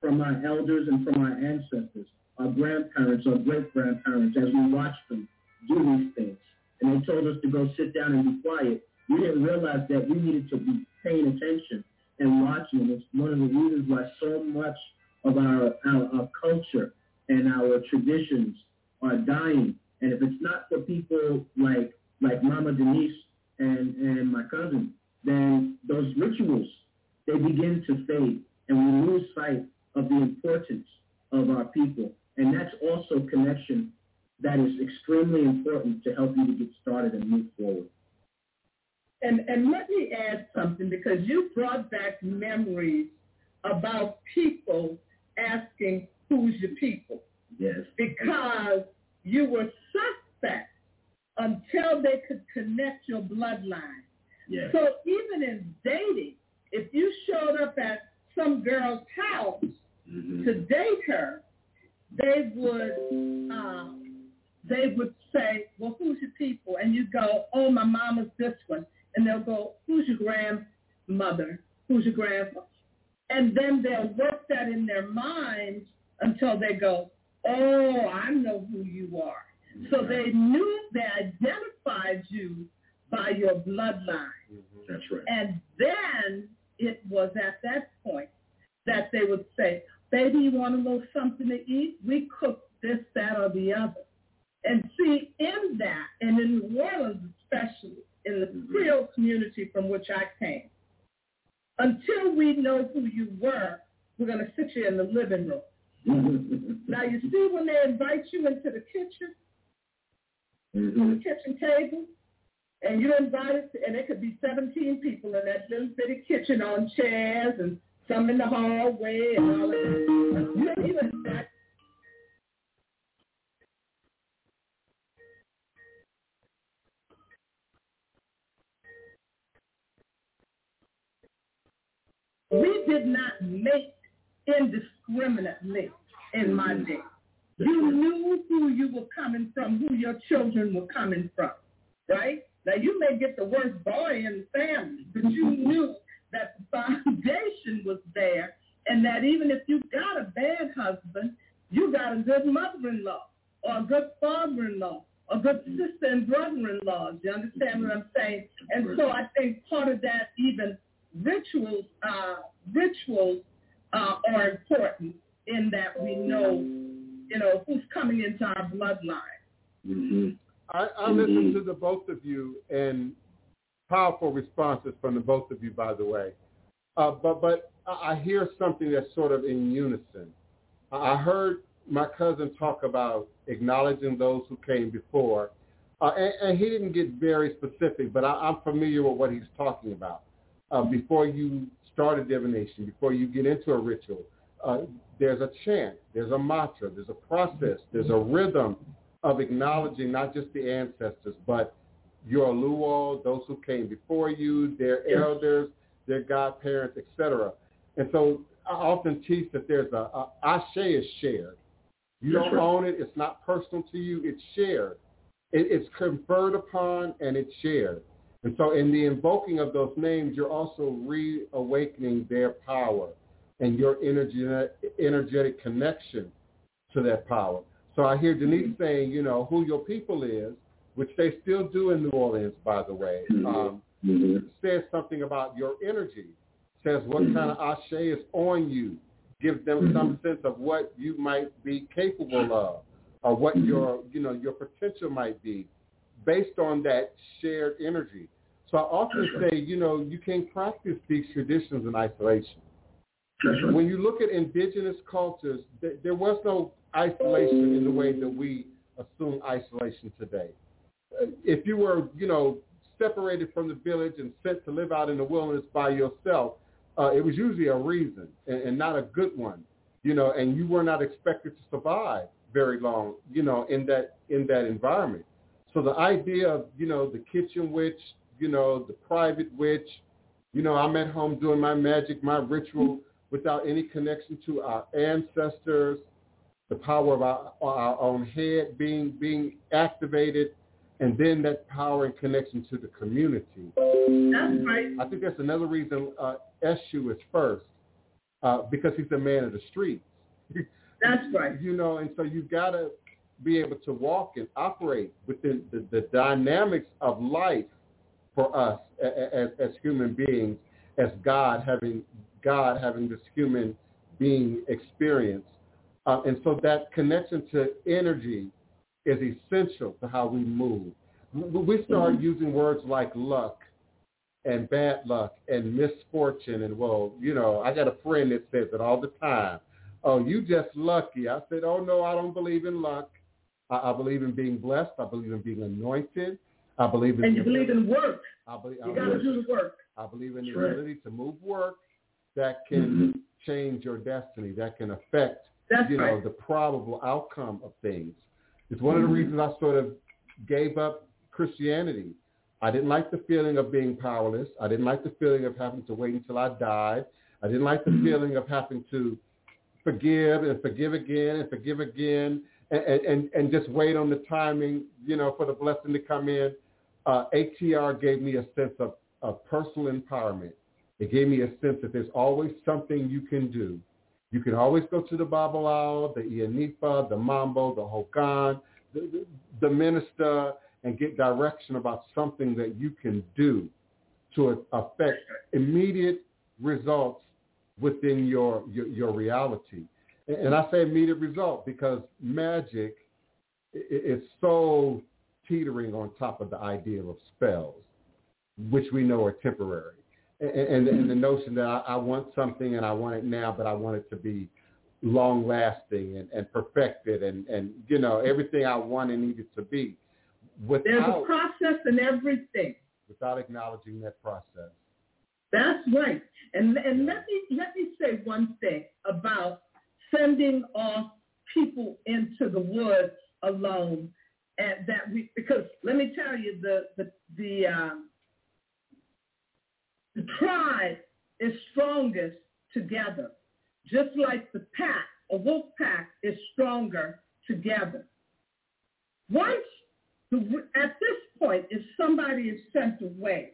from our elders and from our ancestors, our grandparents, our great-grandparents, as we watched them do these things. And they told us to go sit down and be quiet We didn't realize that we needed to be paying attention and watching. It's one of the reasons why so much of our, our, our culture and our traditions are dying. And if it's not for people like like Mama Denise and, and my cousin, then those rituals, they begin to fade and we lose sight of the importance of our people. And that's also connection that is extremely important to help you to get started and move forward.
And, and let me add something because you brought back memories about people asking who's your people.
Yes.
Because you were suspect until they could connect your bloodline.
Yes.
So even in dating, if you showed up at some girl's house
Mhm.
to date her, they would uh, they would say, "Well, who's your people?" And you go, "Oh, my mama's this one," and they'll go, "Who's your grandmother? Who's your grandfather?" And then they'll work that in their minds until they go, "Oh, I know who you are." So they knew they identified you by your bloodline. Mm-hmm.
That's right.
And then it was at that point that they would say, baby, you want a little something to eat? We cook this, that, or the other. And see, in that, and in New Orleans especially, in the mm-hmm. Creole community from which I came, until we know who you were, we're going to sit you in the living room. [laughs] Now, you see when they invite you into the kitchen, to
Mhm.
the kitchen table, and you're invited, to, and it could be 17 people in that little bitty kitchen on chairs and some in the hallway and all that. We did not make indiscriminately in my day. You knew who you were coming from, who your children were coming from, right? Now you may get the worst boy in the family, but you knew that the foundation was there and that even if you got a bad husband, you got a good mother-in-law or a good father-in-law, a good sister and brother-in-law. Do you understand what I'm saying? And so I think part of that even rituals, uh, rituals uh, are important in that we know, you know, who's coming into our bloodline.
Mhm.
I, I listened to the both of you and powerful responses from the both of you, by the way. Uh, but but I I hear something that's sort of in unison. I heard my cousin talk about acknowledging those who came before, uh, and, and he didn't get very specific, but I, I'm familiar with what he's talking about. Uh, before you start a divination, before you get into a ritual, uh, there's a chant, there's a mantra, there's a process, there's a rhythm of acknowledging not just the ancestors, but your luo, those who came before you, their elders, their godparents, etc. And so I often teach that there's a, a ashe is shared. You
That's
don't
right.
own it. It's not personal to you. It's shared. It, it's conferred upon and it's shared. And so in the invoking of those names, you're also reawakening their power and your energy, energetic connection to that power. So I hear Denise saying, you know, who your people is, which they still do in New Orleans, by the way,
Mhm.
um,
Mhm.
says something about your energy, says what kind of ashe is on you, gives them some sense of what you might be capable of, or what your, you know, your potential might be, based on that shared energy. So I often say, you know, you can't practice these traditions in isolation
right.
when you look at indigenous cultures, th- there was no isolation in the way that we assume isolation today. If you were, you know, separated from the village and sent to live out in the wilderness by yourself, uh, it was usually a reason and, and not a good one, you know, and you were not expected to survive very long, you know, in that in that environment. So the idea of, you know, the kitchen witch, you know, the private witch, you know, I'm at home doing my magic, my ritual without any connection to our ancestors, the power of our, our own head being being activated, and then that power and connection to the community.
That's right.
I think that's another reason uh, Eshu is first, uh, because he's a man of the streets.
That's right.
You know, and so you've got to be able to walk and operate within the, the dynamics of life for us as, as human beings, as God having God having this human being experience. Uh, and so that connection to energy is essential to how we move. We start mm-hmm. using words like luck and bad luck and misfortune and well, you know, I got a friend that says it all the time. Oh, you just lucky. I said, oh no, I don't believe in luck. I, I believe in being blessed. I believe in being anointed. I believe in
and you believe in work.
I believe
you got to do the work.
I believe in the sure. ability to move work that can mm-hmm. change your destiny, that can affect
That's
you
right.
know the probable outcome of things. It's one mm-hmm. of the mm-hmm. reasons I sort of gave up Christianity. I didn't like the feeling of being powerless. I didn't like the feeling of having to wait until I died. I didn't like the mm-hmm. feeling of having to forgive and forgive again and forgive again and, and, and just wait on the timing, you know, for the blessing to come in. Uh, ATR gave me a sense of, of personal empowerment. It gave me a sense that there's always something you can do. You can always go to the Babalawo, the Iyanifa, the Mambo, the Houngan, the, the, the minister, and get direction about something that you can do to affect immediate results within your, your, your reality. And I say immediate result because magic is so teetering on top of the idea of spells, which we know are temporary. And, and, the notion that I, I, want something and I want it now, but I want it to be long lasting and, and perfected and, and, you know, everything I want and need it to be. Without,
There's a process in everything.
Without acknowledging that process.
That's right. And, and let me let me say one thing about sending off people into the woods alone, and that we because let me tell you the the the um, the tribe is strongest together, just like the pack, a wolf pack is stronger together. Once the, at this point, if somebody is sent away,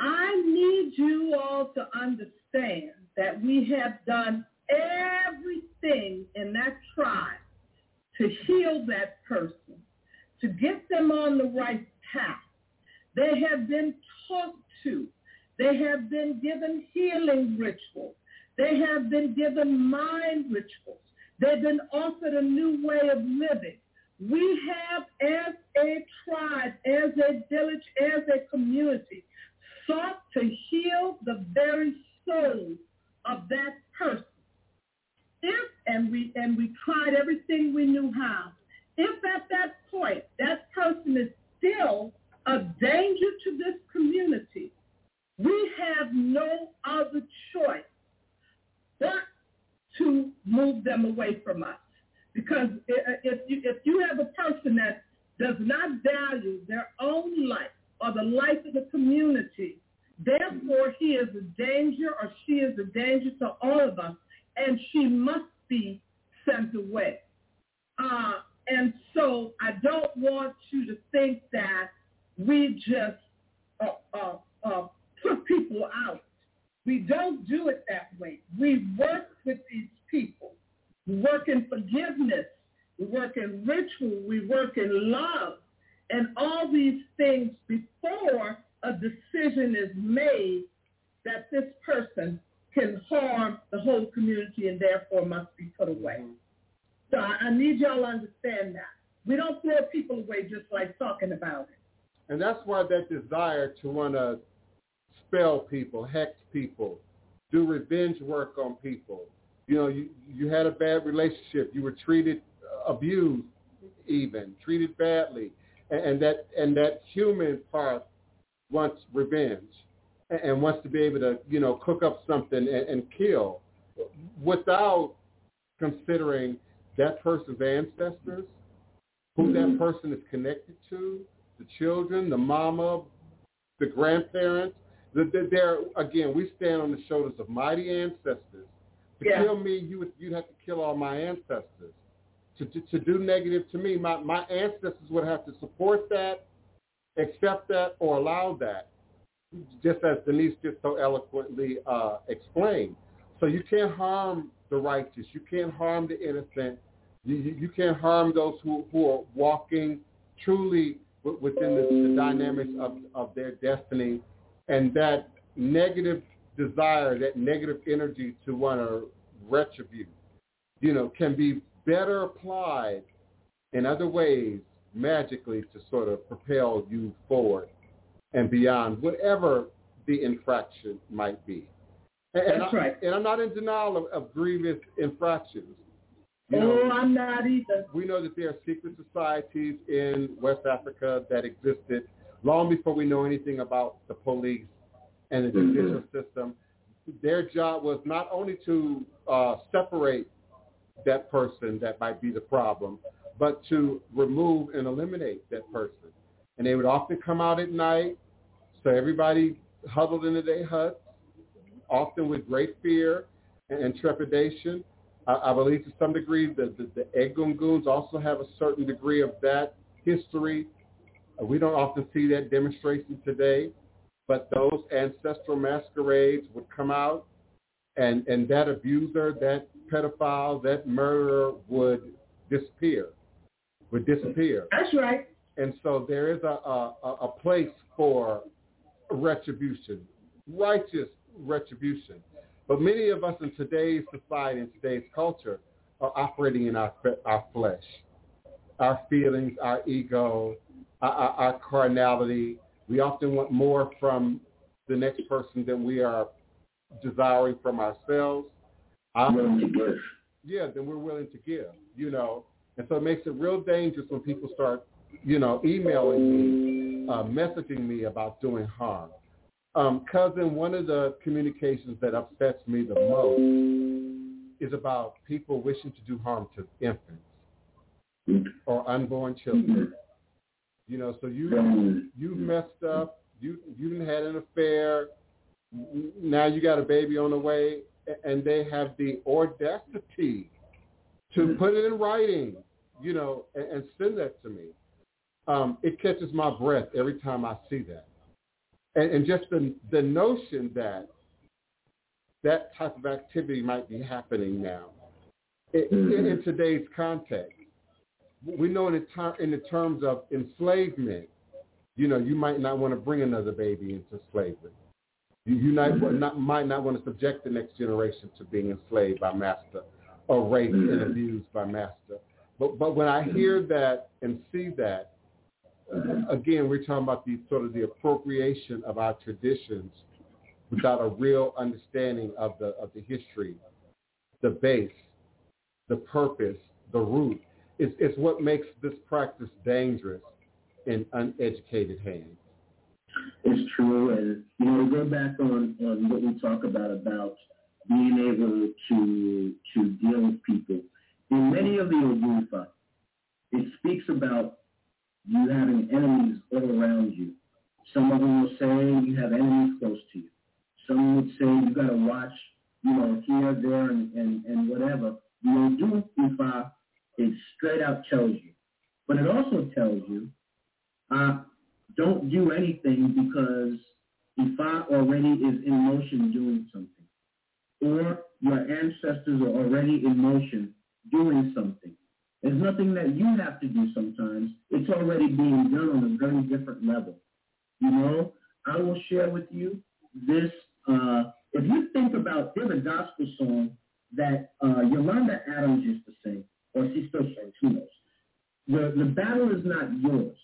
I need you all to understand that we have done everything in that tribe to heal that person, to get them on the right path. They have been talked to. They have been given healing rituals. They have been given mind rituals. They've been offered a new way of living. We have, as a tribe, as a village, as a community, sought to heal the very soul of that person. If, and we, and we tried everything we knew how, if at that point that person is still a danger to this community, we have no other choice but to move them away from us. Because if you, if you have a person that does not value their own life or the life of the community, therefore he is a danger or she is a danger to all of us, and she must be sent away. Uh, and so I don't want you to think that we just uh, uh, put people out. We don't do it that way. We work with these people. We work in forgiveness. We work in ritual. We work in love. And all these things before a decision is made that this person can harm the whole community and therefore must be put away. So I need y'all to understand that. We don't throw people away just like talking about it.
And that's why that desire to want to spell people, hex people, do revenge work on people. You know, you, you had a bad relationship. You were treated, uh, abused even, treated badly. And, and that and that human part wants revenge and, and wants to be able to, you know, cook up something and, and kill without considering that person's ancestors, who that mm-hmm. person is connected to, the children, the mama, the grandparents, there again, we stand on the shoulders of mighty ancestors. To
yeah.
kill me, you would you'd have to kill all my ancestors. To, to to do negative to me, my my ancestors would have to support that, accept that, or allow that. Just as Denise just so eloquently uh, explained. So you can't harm the righteous. You can't harm the innocent. You, you, you can't harm those who, who are walking truly within the, the dynamics of, of their destiny, and that negative desire, that negative energy to want to retribute, you know, can be better applied in other ways magically to sort of propel you forward and beyond whatever the infraction might be.
And That's I, right.
And I'm not in denial of, of grievous infractions.
You know, oh, I'm not either.
We know that there are secret societies in West Africa that existed long before we know anything about the police and the mm-hmm. judicial mm-hmm. system. Their job was not only to uh, separate that person that might be the problem, but to remove and eliminate that person. And they would often come out at night, so everybody huddled into their huts, often with great fear and trepidation. I, I believe to some degree that the, the Egunguns also have a certain degree of that history. We don't often see that demonstration today, but those ancestral masquerades would come out and, and that abuser, that pedophile, that murderer would disappear, would disappear.
That's right.
And so there is a, a, a place for retribution, righteous retribution. But many of us in today's society, in today's culture, are operating in our, our flesh, our feelings, our ego, our, our carnality. We often want more from the next person than we are desiring from ourselves.
I'm willing to give.
Yeah, then we're willing to give, you know. And so it makes it real dangerous when people start, you know, emailing me, uh, messaging me about doing harm. Um, cousin, one of the communications that upsets me the most is about people wishing to do harm to infants or unborn children. You know, so you you messed up, you you had an affair, now you got a baby on the way, and they have the audacity to mm-hmm. put it in writing, you know, and, and send that to me. Um, it catches my breath every time I see that, and, and just the the notion that that type of activity might be happening now in, mm-hmm. in today's context. We know in the, ter- in the terms of enslavement, you know, you might not want to bring another baby into slavery. You, you not, mm-hmm. not, might not want to subject the next generation to being enslaved by master or raped and mm-hmm. abused by master. But but when I hear mm-hmm. that and see that, mm-hmm. again, we're talking about the sort of the appropriation of our traditions without a real understanding of the of the history, the base, the purpose, the root. It's, it's what makes this practice dangerous in uneducated hands.
It's true, and you know, to go back on on what we talk about about being able to to deal with people. In many of the Odu Ifa, it speaks about you having enemies all around you. Some of them will say you have enemies close to you. Some would say you got to watch, you know, here, there, and, and, and whatever. The Odu Ifa, it straight out tells you. But it also tells you, uh, don't do anything because Ifa already is in motion doing something. Or your ancestors are already in motion doing something. There's nothing that you have to do sometimes. It's already being done on a very different level. You know, I will share with you this. Uh, if you think about, there's a gospel song that uh, Yolanda Adams used to sing, or still sings, who. The, the battle is not yours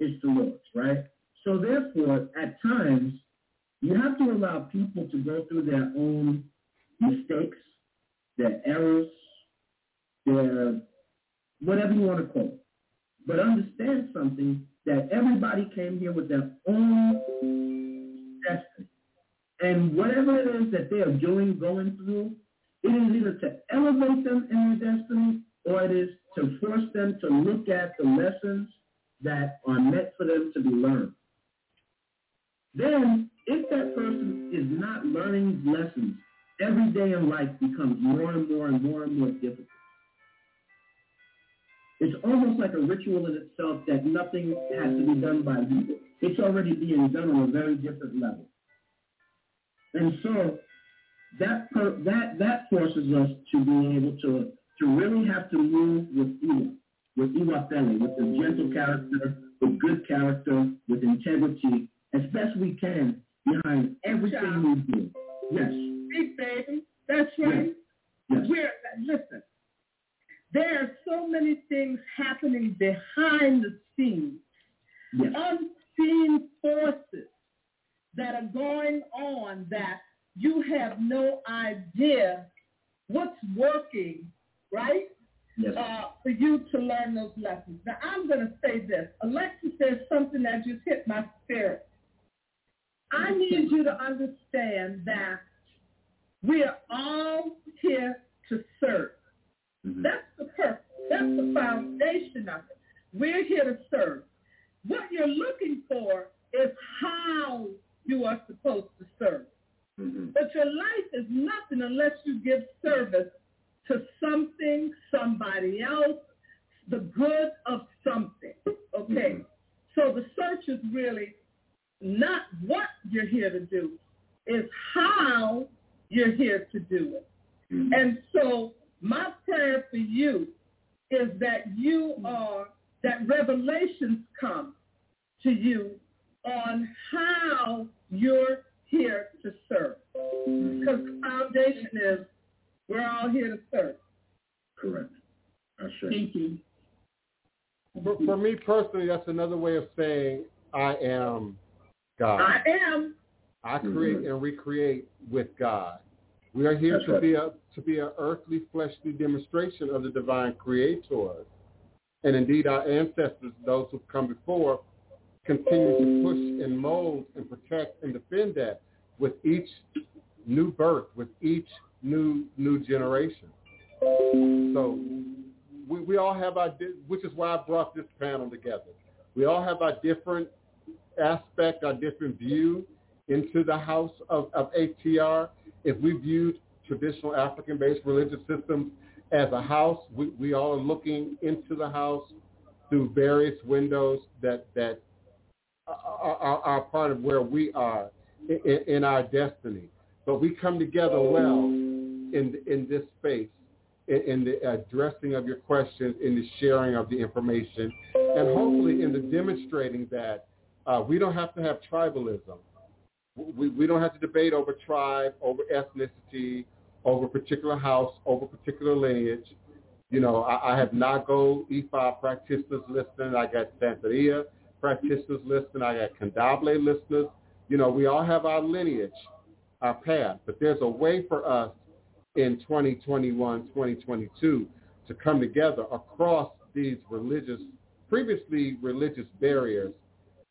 It's the Lord's, right? So therefore, at times, you have to allow people to go through their own mistakes, their errors, their whatever you want to call it. But understand something that everybody came here with their own destiny. And whatever it is that they are doing, going through, it is either to elevate them in their destiny or it is to force them to look at the lessons that are meant for them to be learned. Then, if that person is not learning lessons, every day in life becomes more and more and more and more difficult. It's almost like a ritual in itself that nothing has to be done by you. It's already being done on a very different level. And so that per, that that forces us to be able to to really have to move with you with Iwa Pele, with a gentle character, with good character, with integrity, as best we can behind everything we do. Yes.
Big baby. That's right.
Yes.
We're listen. There are so many things happening behind the scenes,
Yes.
unseen forces that are going on that you have no idea what's working, right?
Yes.
uh, for you to learn those lessons. Now, I'm going to say this. Alexis says something that just hit my spirit. I need you to understand that we are all here to serve.
Mhm.
That's the purpose. That's the foundation of it. We're here to serve. What you're looking for is how you are supposed to serve.
Mhm.
But your life is nothing unless you give service to something, somebody else, the good of something. Okay?
Mhm.
So the search is really not what you're here to do, it's how you're here to do it.
Mhm.
And so my prayer for you is that you are, that revelations come to you on how you're here to serve. Because the foundation is we're all here to serve.
Correct. That's right.
Thank you.
For, for me personally, that's another way of saying I am God.
I am.
I create
Mhm.
and recreate with God. We are here
That's
to
right.
be a to be an earthly, fleshly demonstration of the divine Creator, and indeed our ancestors, those who've come before, continue to push and mold and protect and defend that with each new birth, with each new new generation. So we, we all have our, which is why I brought this panel together. We all have our different aspect, our different view into the house of, of ATR. If we viewed traditional African-based religious systems as a house, we, we all are looking into the house through various windows that, that are, are, are part of where we are in, in our destiny. But we come together well in, in this space, in, in the addressing of your questions, in the sharing of the information, and hopefully in the demonstrating that uh, we don't have to have tribalism. We, we don't have to debate over tribe, over ethnicity, over particular house, over particular lineage. You know, I, I have Nago Ifa practitioners listening. I got Santeria practitioners listening. I got Candomblé listeners. You know, we all have our lineage, our path, but there's a way for us in 2021, 2022 to come together across these religious, previously religious barriers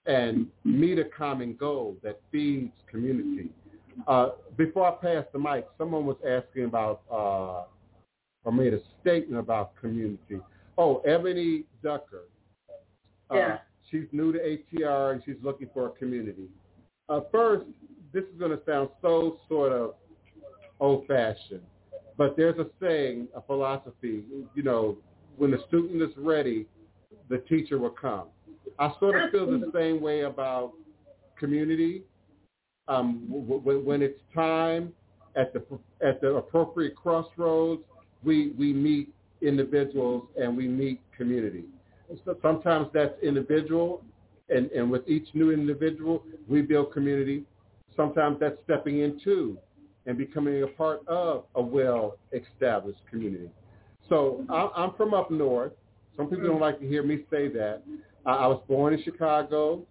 and meet a common goal that feeds community. Uh, before I pass the mic, someone was asking about uh, or made a statement about community. Oh, Ebony Ducker. Uh,
Yeah.
She's new to ATR and she's looking for a community. Uh, first, this is going to sound so sort of old-fashioned, but there's a saying, a philosophy, you know, when the student is ready, the teacher will come. I sort of feel the same way about community. Um, w- w- when it's time at the at the appropriate crossroads, we we meet individuals and we meet community. So sometimes that's individual, and, and with each new individual, we build community. Sometimes that's stepping into and becoming a part of a well-established community. So I'm from up north. Some people don't like to hear me say that. I I was born in Chicago.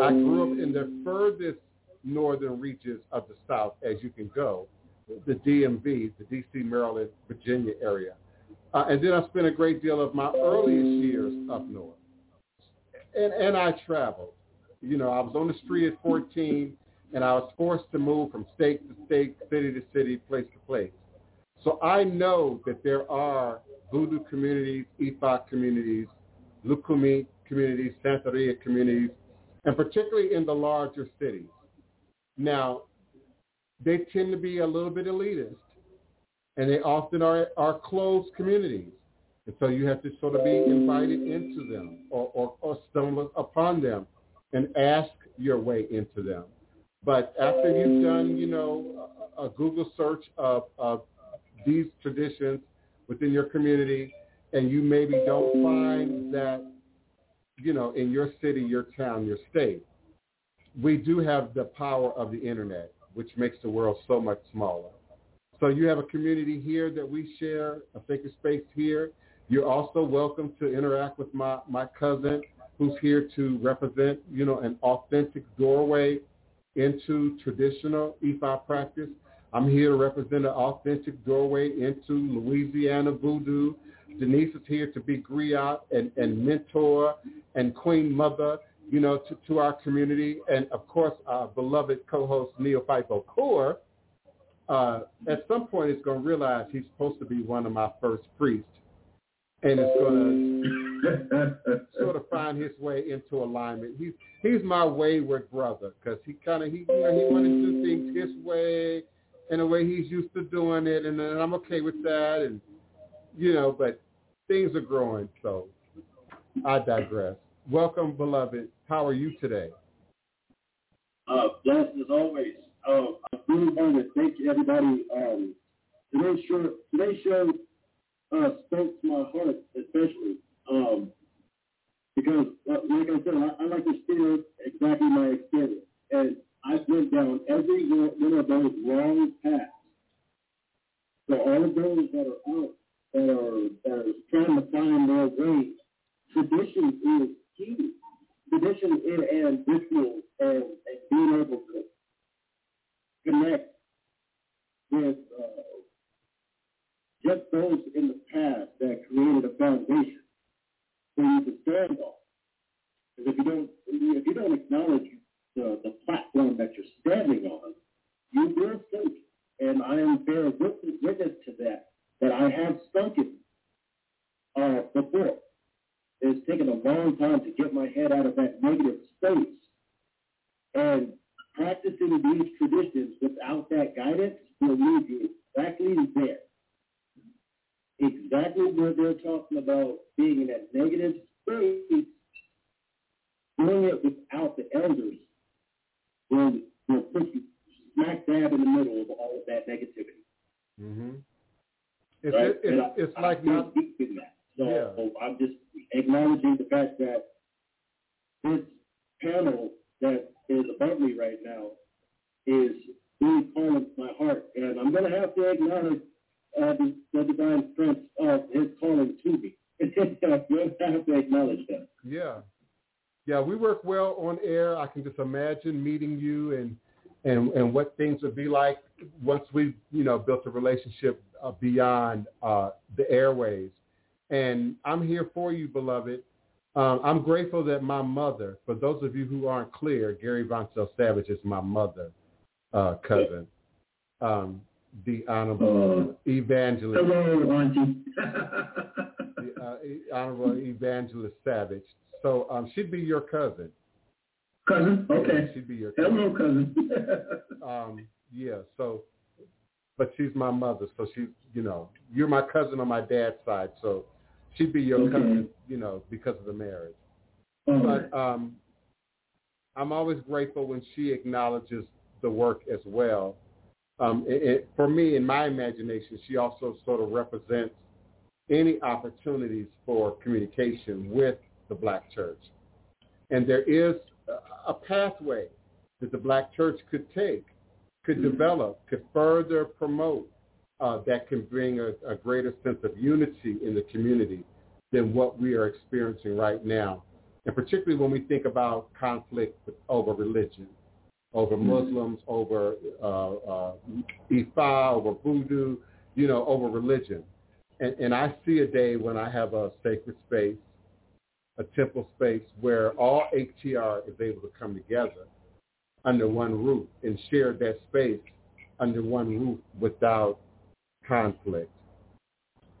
I grew up in the furthest northern reaches of the South as you can go, the DMV, the D.C., Maryland, Virginia area. Uh, and then I spent a great deal of my earliest years up north. And, and I traveled. You know, I was on the street at 14, and I was forced to move from state to state, city to city, place to place. So I know that there are voodoo communities, Ifa communities, Lukumi communities, Santeria communities, and particularly in the larger cities. Now, they tend to be a little bit elitist, and they often are, are closed communities. And so you have to sort of be invited into them or, or, or stumble upon them and ask your way into them. But after you've done, you know, a, Google search of, of these traditions within your community, and you maybe don't find that you know, in your city, your town, your state, we do have the power of the internet, which makes the world so much smaller. So you have a community here that we share, a sacred space here. You're also welcome to interact with my, my cousin who's here to represent, you know, an authentic doorway into traditional Ifa practice. I'm here to represent an authentic doorway into Louisiana voodoo. Denise is here to be griot and, and mentor and queen mother, you know, to, to our community. And of course, our beloved co-host Fipo Core, uh, at some point is going to realize he's supposed to be one of my first priests and it's going [laughs] to sort of find his way into alignment. He's he's my wayward brother because he kind of he you know he wanted to do things his way in a way he's used to doing it, and, and I'm okay with that. And you know, but things are growing, so I digress. Welcome, beloved. How are you today?
Uh, blessed as always. Uh, I really want to thank everybody. Um, today's show, today's show uh, spoke to my heart, especially um, because, uh, like I said, I, I like to share exactly my experience, and I went down every one of those wrong paths. So all of those that are out, that are that are trying to find their way, tradition is key. Tradition and ritual and, and being able to connect with uh, just those in the past that created a foundation for you to stand on. Because if you don't, if you don't acknowledge the, the platform that you're standing on, you will sink. And I am bear witness, witness to that, that I have sunken uh, before. It's taken a long time to get my head out of that negative space. And practicing these traditions without that guidance will leave you exactly there. Exactly where they're talking about being in that negative space, doing it without the elders will, will put you smack dab in the middle of all of that negativity.
Mm-hmm. It's,
right?
it, it's,
I,
it's
I
like
feel
not,
in that. So,
Yeah.
so I'm just acknowledging the fact that this panel that is above me right now is really calling my heart, and I'm going to have to acknowledge uh, the, the divine prince of his calling to me. Going have to acknowledge that.
Yeah. Yeah, we work well on air. I can just imagine meeting you and and and what things would be like once we, you know, built a relationship uh, beyond uh, the airways. And I'm here for you, beloved. Um, I'm grateful that my mother, for those of you who aren't clear, Gary Vonsell Savage is my mother, uh, cousin, um, the Honorable Evangelist,
Hello, Auntie.
the, uh, Honorable Evangelist Savage. So um, she'd be your cousin.
cousin,
Yeah,
okay.
she'd be your cousin.
Hello, cousin. [laughs] [laughs]
Um, yeah, so, but she's my mother, so she, you know, you're my cousin on my dad's side, so she'd be your
Okay.
cousin, you know, because of the marriage.
All right.
But um, I'm always grateful when she acknowledges the work as well. Um, it, it, for me, in my imagination, she also sort of represents any opportunities for communication with the Black church. And there is a- pathway that the Black church could take, could develop, could further promote uh, that can bring a, a greater sense of unity in the community than what we are experiencing right now. And particularly when we think about conflict over religion, over Muslims, over uh, uh, Ifa, over voodoo, you know, over religion. And, and I see a day when I have a sacred space, a temple space where all ATR is able to come together under one roof and share that space under one roof without conflict.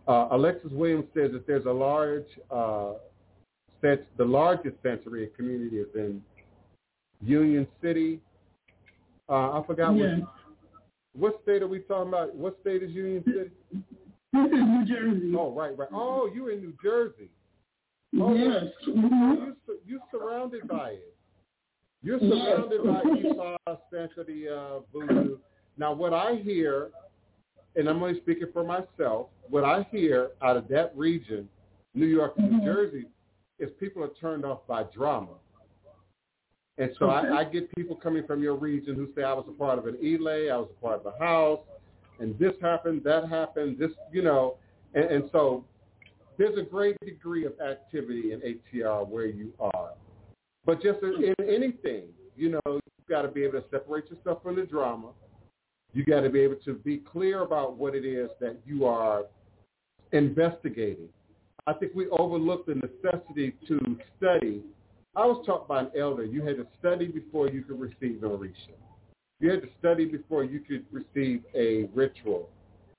Uh, Alexis Williams says that there's a large, uh, the largest Santeria community is in Union City. Uh, I forgot
Yes.
what, what state are we talking about? What state is Union City?
This is New Jersey.
Oh, right, right. Oh, you're in New Jersey. Oh,
yes. Mhm.
you're you surrounded by it. You're
Yes.
surrounded by [laughs] Esau, Sanctity, uh, Voodoo. Now, what I hear, and I'm only speaking for myself, what I hear out of that region, New York and New
Mhm.
Jersey, is people are turned off by drama. And so. I, I get people coming from your region who say I was a part of an ile, I was a part of the house, and this happened, that happened, this, you know, and, and so there's a great degree of activity in ATR where you are. But just in anything, you know, you've got to be able to separate yourself from the drama. You got to be able to be clear about what it is that you are investigating. I think we overlook the necessity to study. I was taught by an elder, you had to study before you could receive an orisha. You had to study before you could receive a ritual,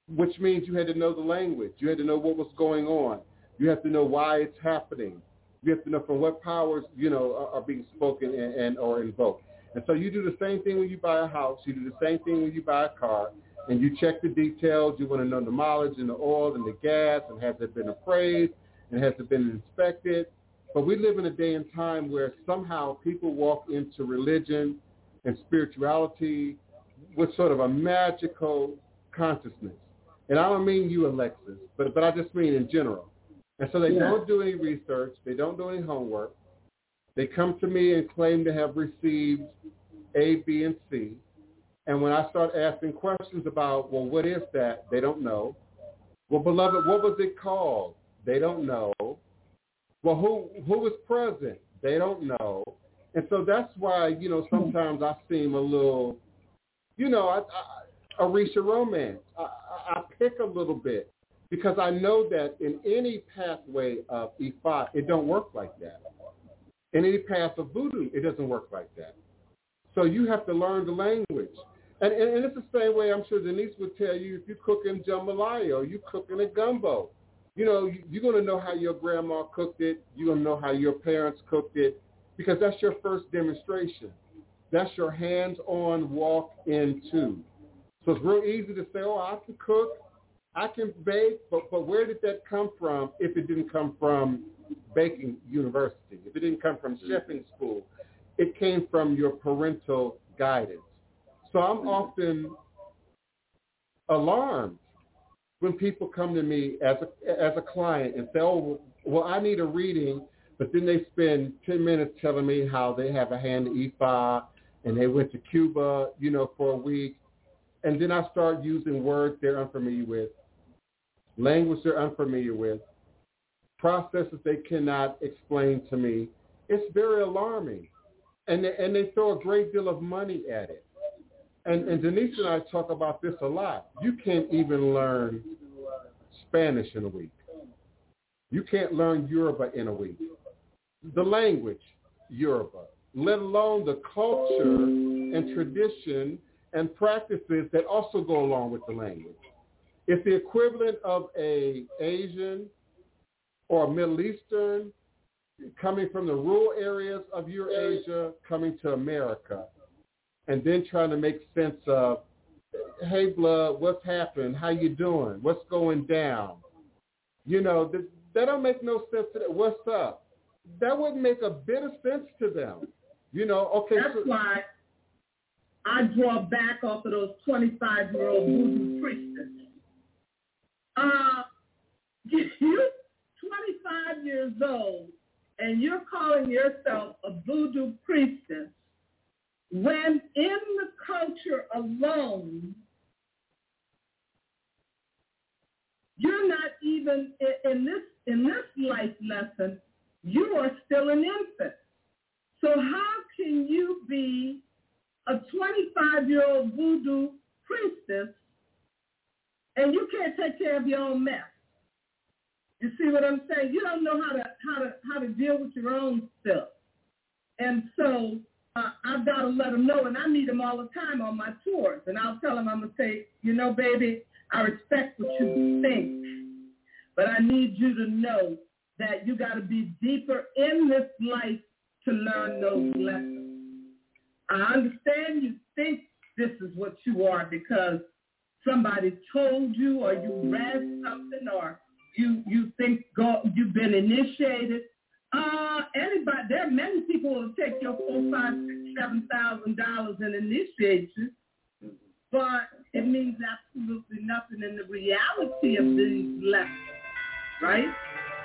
which means you had to know the language. You had to know what was going on. You have to know why it's happening. You have to know from what powers, you know, are, are being spoken and, and or invoked. And so you do the same thing when you buy a house. You do the same thing when you buy a car. And you check the details. You want to know the mileage and the oil and the gas and has it been appraised and has it been inspected. But we live in a day and time where somehow people walk into religion and spirituality with sort of a magical consciousness. And I don't mean you, Alexis, but but I just mean in general. And so they yeah. don't do any research. They don't do any homework. They come to me and claim to have received A, B, and C. And when I start asking questions about, well, what is that? They don't know. Well, beloved, what was it called? They don't know. Well, who who was present? They don't know. And so that's why, you know, sometimes I seem a little, you know, I, I, Orisha romance. I, I, I pick a little bit because I know that in any pathway of Ifa, it don't work like that. In any path of voodoo, it doesn't work like that. So you have to learn the language. And, and, and it's the same way I'm sure Denise would tell you if you're cooking jambalaya or you're cooking a gumbo. You know, you're going to know how your grandma cooked it. You're going to know how your parents cooked it because that's your first demonstration. That's your hands-on walk into. So it's real easy to say, oh, I can cook, I can bake, but, but where did that come from if it didn't come from baking university, if it didn't come from mm-hmm. chefing school? It came from your parental guidance. So I'm mm-hmm. often alarmed when people come to me as a, as a client and say, oh, well, I need a reading but then they spend 10 minutes telling me how they have a hand in Ifa and they went to Cuba, you know, for a week. And then I start using words they're unfamiliar with, language they're unfamiliar with, processes they cannot explain to me. It's very alarming. And they, and they throw a great deal of money at it. And, and Denise and I talk about this a lot. You can't even learn Spanish in a week. You can't learn Yoruba in a week the language, Yoruba, let alone the culture and tradition and practices that also go along with the language. It's the equivalent of a Asian or Middle Eastern coming from the rural areas of Eurasia coming to America and then trying to make sense of, hey, blood, what's happening? How you doing? What's going down? You know, that, that don't make no sense to that. What's up? that wouldn't make a bit of sense to them. You know, okay.
That's
so,
why I draw back off of those 25-year-old voodoo priestess. Uh, [laughs] you 25 years old and you're calling yourself a voodoo priestess when in the culture alone, you're not even in this in this life lesson you are still an infant. So how can you be a 25-year-old voodoo priestess and you can't take care of your own mess? You see what I'm saying? You don't know how to how to how to deal with your own stuff. And so uh, I've got to let them know, and I meet them all the time on my tours. And I'll tell them, I'm to say, you know, baby, I respect what you think, but I need you to know that you got to be deeper in this life to learn those lessons. I understand you think this is what you are because somebody told you or you read something or you you think God, you've been initiated. Uh, anybody, there are many people who take your four, five, six, seven thousand dollars and initiate you, but it means absolutely nothing in the reality of these lessons, right?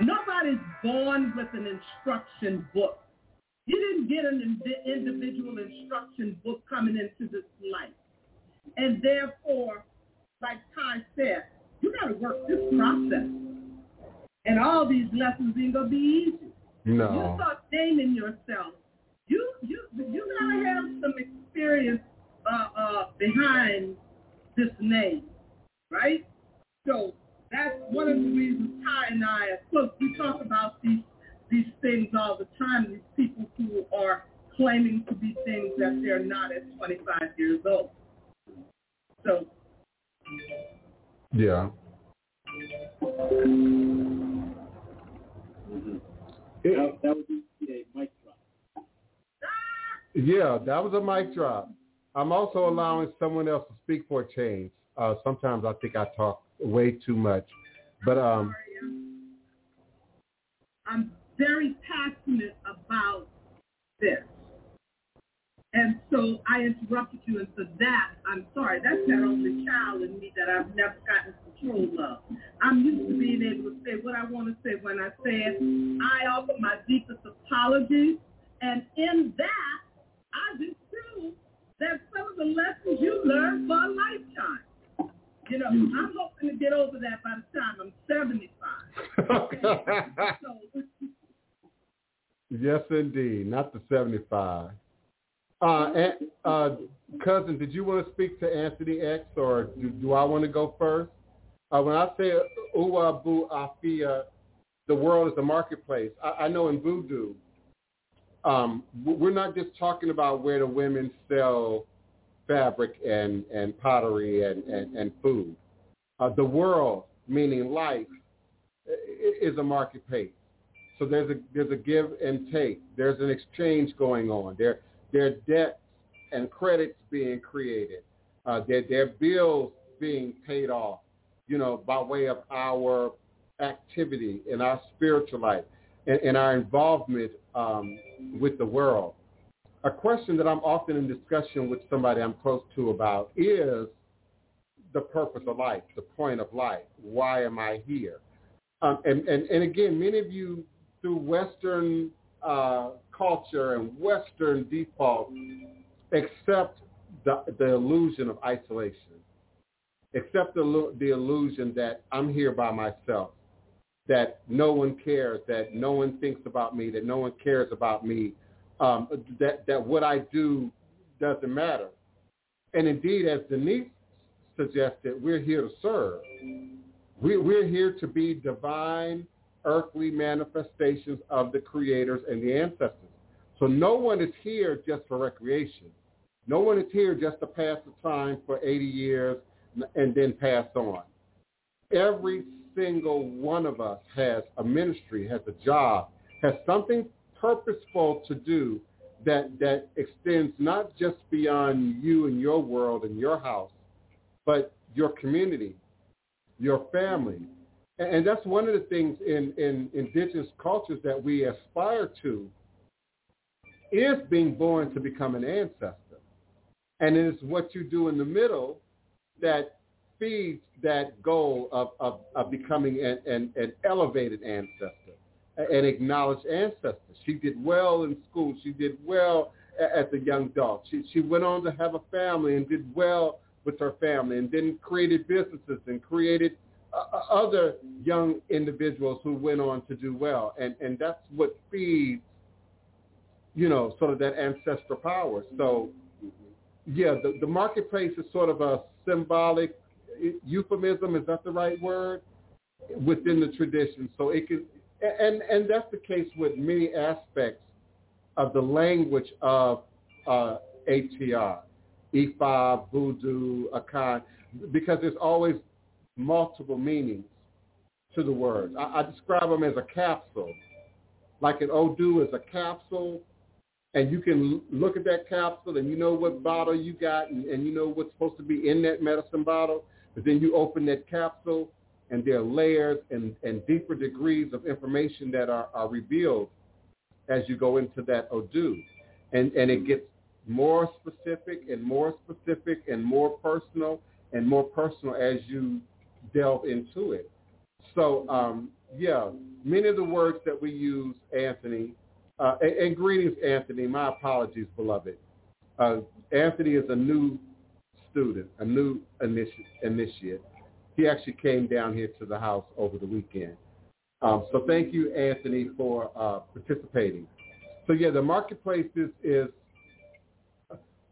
Nobody's born with an instruction book. You didn't get an individual instruction book coming into this life. And therefore, like Ty said, you got to work this process. And all these lessons ain't going to be easy.
No.
You start naming yourself. You you you gotta have some experience uh, uh, behind this name, right? So that's one of the reasons Ty and I, of course, we talk about these these things all the time. These people who are claiming to be things that they're not at 25 years old. So.
Yeah.
Mm-hmm. That, that would be a mic drop.
Yeah, that was a mic drop. I'm also allowing someone else to speak for a change. Uh, sometimes I think I talk way too much, but um,
I'm very passionate about this. And so I interrupted you, and for that, I'm sorry. That's that only child in me that I've never gotten control of. I'm used to being able to say what I want to say when I say it. I offer my deepest apologies, and in that, I just prove that some of the lessons you learn for a lifetime. You know, I'm hoping to get over that by the time I'm 75. so, [laughs]
yes, indeed. Not the 75. Uh, uh, cousin, did you want to speak to Anthony X, or do, do I want to go first? Uh, when I say Uwabu Afia, the world is a marketplace. I, I know in Voodoo, um, we're not just talking about where the women sell fabric and, and pottery and, and, and food. Uh, the world, meaning life, is a marketplace. So there's a there's a give and take. There's an exchange going on. There there are debts and credits being created. Uh, there are bills being paid off. You know, by way of our activity in our spiritual life and, and our involvement um, with the world. A question that I'm often in discussion with somebody I'm close to about is the purpose of life, the point of life. Why am I here? Um, and, and, and again, many of you through Western uh, culture and Western default accept the, the illusion of isolation, accept the, the illusion that I'm here by myself, that no one cares, that no one thinks about me, that no one cares about me, um, that, that what I do doesn't matter. And indeed, as Denise suggested, we're here to serve. We, we're here to be divine, earthly manifestations of the creators and the ancestors. So no one is here just for recreation. No one is here just to pass the time for 80 years and then pass on. Every single one of us has a ministry, has a job, has something purposeful to do that, that extends not just beyond you and your world and your house, but your community, your family. And that's one of the things in, in indigenous cultures that we aspire to is being born to become an ancestor. And it is what you do in the middle that feeds that goal of, of, of becoming an, an, an elevated ancestor, an acknowledged ancestor. She did well in school. She did well as a young adult. She, she went on to have a family and did well with her family and then created businesses and created uh, uh other young individuals who went on to do well. And, and that's what feeds, you know, sort of that ancestral power. So, yeah, the, the marketplace is sort of a symbolic euphemism, is that the right word? Within the tradition. So it can, and, and that's the case with many aspects of the language of uh, ATR, Ifa, Voodoo, Akan, because there's always multiple meanings to the words. I, I describe them as a capsule. Like an Odu is a capsule, and you can look at that capsule and you know what bottle you got and, and you know what's supposed to be in that medicine bottle. But then you open that capsule and there are layers and, and deeper degrees of information that are, are revealed as you go into that Odu. And, and it gets more specific and more specific and more personal and more personal as you delve into it. So um, yeah, many of the words that we use, Anthony, uh, and, and, greetings, Anthony. My apologies, beloved. Uh, Anthony is a new student, a new initi- initiate. He actually came down here to the house over the weekend. Um, so thank you, Anthony, for uh, participating. So yeah, the marketplace is, is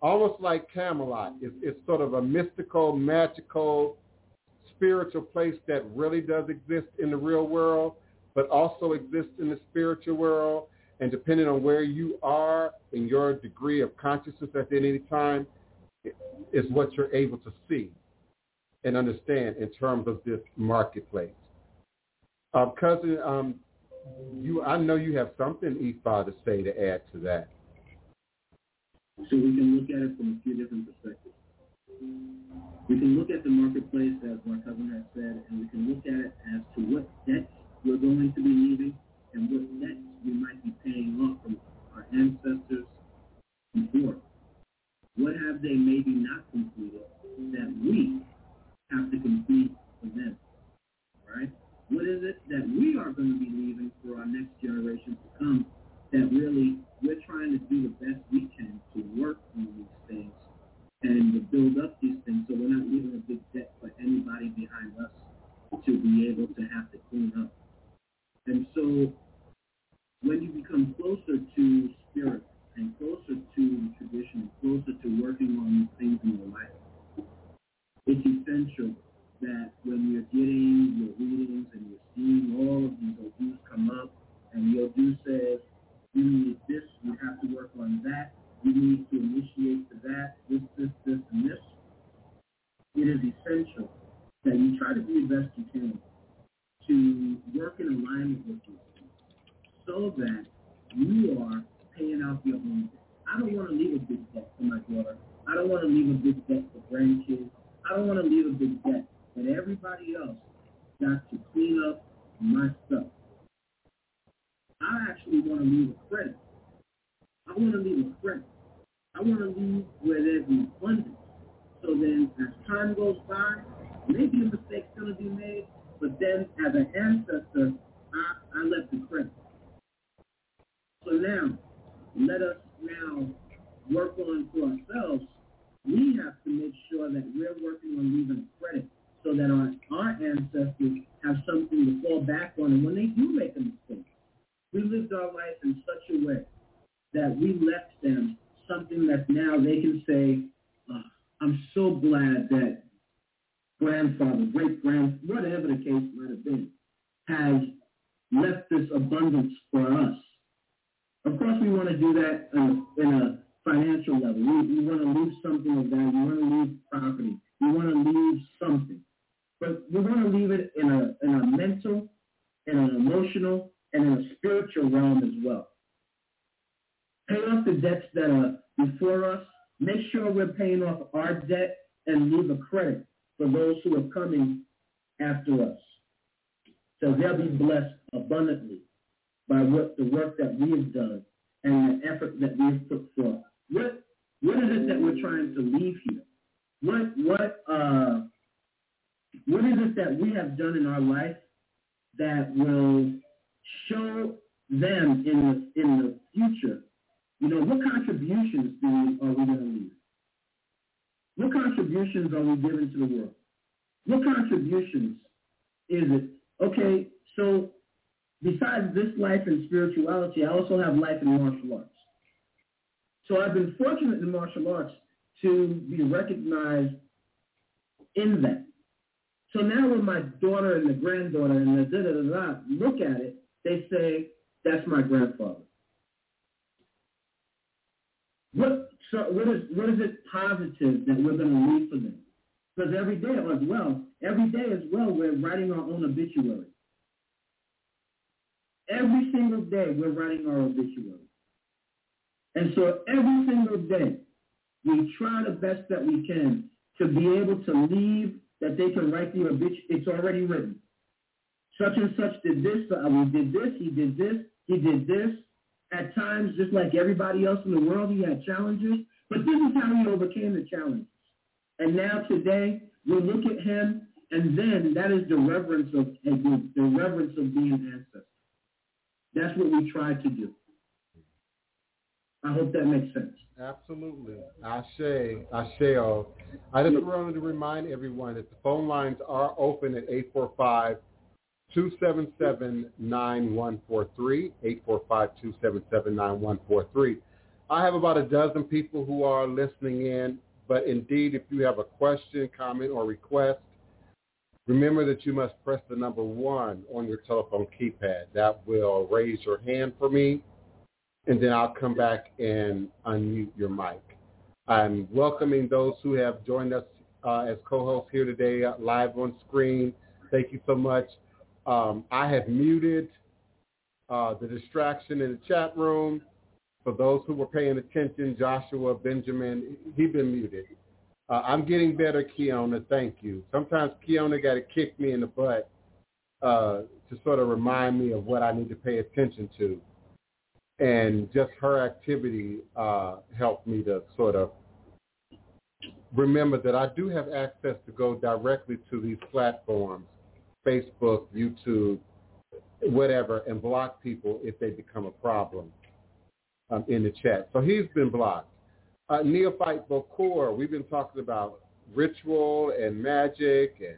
almost like Camelot. It's, it's sort of a mystical, magical, spiritual place that really does exist in the real world, but also exists in the spiritual world. And depending on where you are in your degree of consciousness at any time, is what you're able to see and understand in terms of this marketplace. Uh, cousin, um, you, I know you have something, Ifa, to say to add to that.
So we can look at it from a few different perspectives. We can look at the marketplace, as my cousin has said, and we can look at it as to what debts we're going to be leaving and what next we might be paying off from our ancestors before. What have they maybe not completed that we have to complete for them? Right? What is it that we are going to be leaving for our next generation to come that really we're trying to do the best we can to work on these things and to build up these things so we're not leaving a big debt for anybody behind us to be able to have to clean up. And so when you become closer to spirit and closer to tradition, closer to working on things in your life, it's essential that when you're getting your readings and you're seeing all of these Odus come up and the Odu says, you need this, you have to work on that, you need to initiate to that, this, this, this, and this. It is essential that you try to do the best you can to work in alignment with you so that you are paying off your own debt. I don't want to leave a big debt for my daughter. I don't want to leave a big debt for grandkids. I don't want to leave a big debt that everybody else got to clean up my stuff. I actually want to leave a credit. I want to leave a credit. I want to leave where there's an abundance. So then as time goes by, maybe a mistake's going to be made, but then as an ancestor, I, I left the credit. So now, let us now work on for ourselves. We have to make sure that we're working on leaving credit so that our, our ancestors have something to fall back on. And when they do make a mistake, we lived our life in such a way that we left them something that now they can say, oh, I'm so glad that grandfather, great grand, whatever the case might have been, has left this abundance for us. Of course, we want to do that in a, in a financial level. We, we want to leave something of value. We want to leave property. We want to leave something. But we want to leave it in a, in a mental, in an emotional, and in a spiritual realm as well. Pay off the debts that are before us. Make sure we're paying off our debt and leave a credit for those who are coming after us. So they'll be blessed abundantly by what the work that we have done and the effort that we've put forth. What what is it that we're trying to leave here? What what uh what is it that we have done in our life that will show them in the in the future, you know, what contributions do we, are we going to leave? What contributions are we giving to the world? What contributions is it? Okay, so besides this life in spirituality, I also have life in martial arts. So I've been fortunate in martial arts to be recognized in that. So now when my daughter and the granddaughter and the da da da da look at it, they say, that's my grandfather. What, so what, is, what is it positive that we're going to leave for them? Because every day as well, every day as well, we're writing our own obituary. Every single day, we're writing our obituary. And so every single day, we try the best that we can to be able to leave that they can write the obituary. It's already written such and such did this, uh, we did this, he did this, he did this. At times, just like everybody else in the world, he had challenges, but this is how he overcame the challenges. And now today, we look at him And then that is the reverence of the, the reverence of being ancestor. That's what we try to do. I hope that makes sense.
Absolutely. Ashe, Ashe. I just wanted to remind everyone that the phone lines are open at 845 277-9143, 845-277-9143. I have about a dozen people who are listening in, but indeed, if you have a question, comment, or request, remember that you must press the number one on your telephone keypad. That will raise your hand for me, and then I'll come back and unmute your mic. I'm welcoming those who have joined us uh, as co-hosts here today uh, live on screen. Thank you so much. Um, I have muted uh, the distraction in the chat room. For those who were paying attention, Joshua, Benjamin, he's been muted. Uh, I'm getting better, Keona. Thank you. Sometimes Keona got to kick me in the butt uh, to sort of remind me of what I need to pay attention to. And just her activity uh, helped me to sort of remember that I do have access to go directly to these platforms Facebook, YouTube, whatever, and block people if they become a problem um, in the chat. So he's been blocked. Uh, Neophyte Bokor, we've been talking about ritual and magic and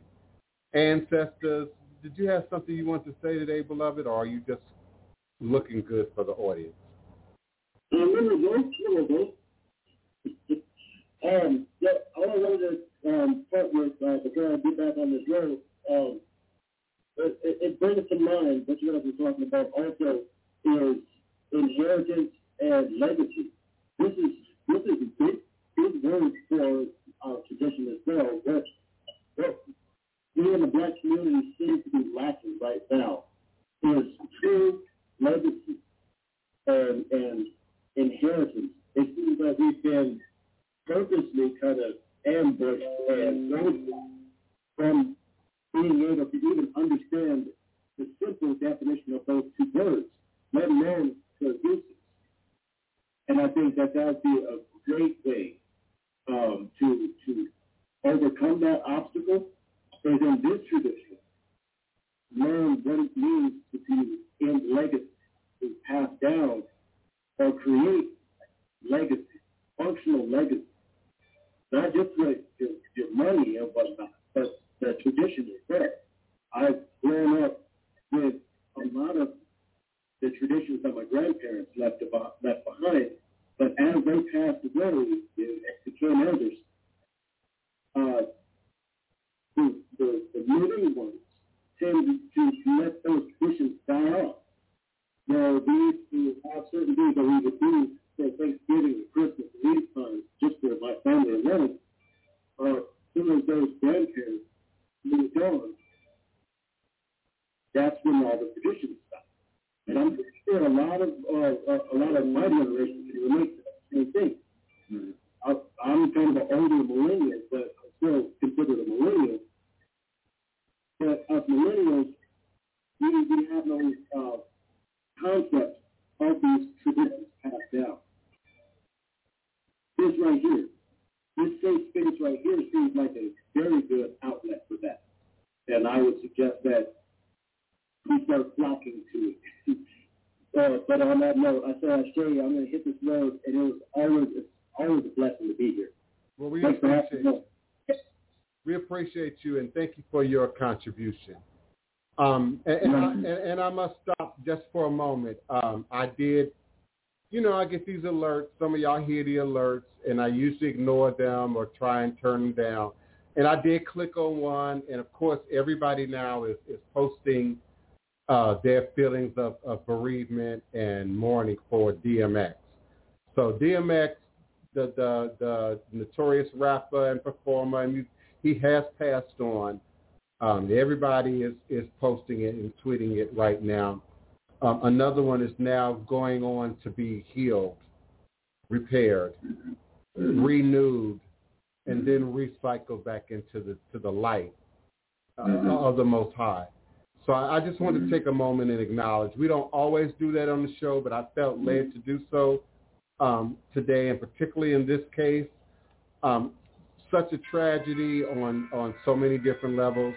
ancestors. Did you have something you want to say today, beloved, or are you just looking good for the audience? [laughs]
Um, yeah, I wanted to um, with, uh, before I get back on this road, um, it, it brings to mind what going to be talking about also is inheritance and legacy. This is this is big big word for our tradition as well. What we in the black community seem to be lacking right now is true legacy and and inheritance. It seems like we've been purposely kind of ambushed and from being able to even understand the simple definition of those two words, let alone uses. And I think that that would be a great way um, to to overcome that obstacle. Is in this tradition, learn what it means to be in legacy, to pass down or create legacy, functional legacy, not just with your, your money and whatnot, but the tradition is there. I've grown up with a lot of the traditions that my grandparents left about, left behind, but as they passed away, they became elders. Uh, the, the, the living ones tend to let those traditions die off. Now, used to have certain things that we would do for Thanksgiving and Christmas and these times, just for my family alone. Uh, some of those grandparents moved on, that's when all the traditions stopped. And I'm pretty sure a lot of uh, a lot of my generation can relate to that same thing. Mm-hmm. I, I'm kind of an older millennial, but I'm still considered a millennial. But as millennials, we, we have no uh, concept of these traditions passed down. This right here, this safe space right here seems like a very good outlet for that. And I would suggest that we start flocking to it. [laughs] uh, but on that note, I said, I you, I'm going to hit this road, and it was always, always a blessing to be here.
Well, we appreciate you. We appreciate you, and thank you for your contribution. Um, and, and, I, and, and, I, must stop just for a moment. Um, I did you know, I get these alerts. Some of y'all hear the alerts, and I usually ignore them or try and turn them down. And I did click on one, and of course, everybody now is, is posting uh, their feelings of, of bereavement and mourning for DMX. So DMX, the the, the notorious rapper and performer, and he has passed on. Um, everybody is, is posting it and tweeting it right now. Um, another one is now going on to be healed, repaired, mm-hmm. renewed, and then recycled back into the to the light uh, mm-hmm. of the Most High. So I, I just wanted mm-hmm. to take a moment and acknowledge. We don't always do that on the show, but I felt led to do so um, today, and particularly in this case. Um, such a tragedy on, on so many different levels.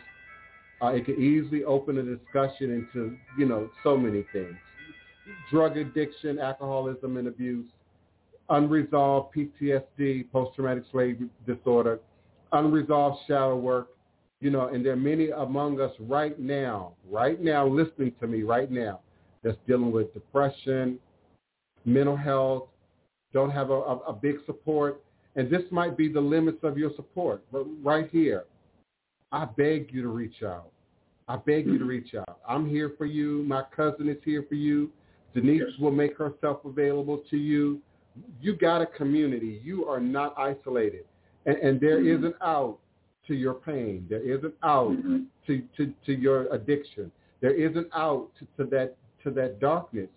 Uh, it could easily open a discussion into, you know, so many things. Drug addiction, alcoholism and abuse, unresolved PTSD, post-traumatic slave disorder, unresolved shadow work, you know, and there are many among us right now, right now, listening to me right now, that's dealing with depression, mental health, don't have a, a, a big support, and this might be the limits of your support. But right here, I beg you to reach out. I beg you to reach out. I'm here for you. My cousin is here for you. Denise will make herself available to you. You got a community. You are not isolated. And, and there mm-hmm. is an out to your pain. There is an out mm-hmm. to, to, to your addiction. There is an out to, to that to that darkness.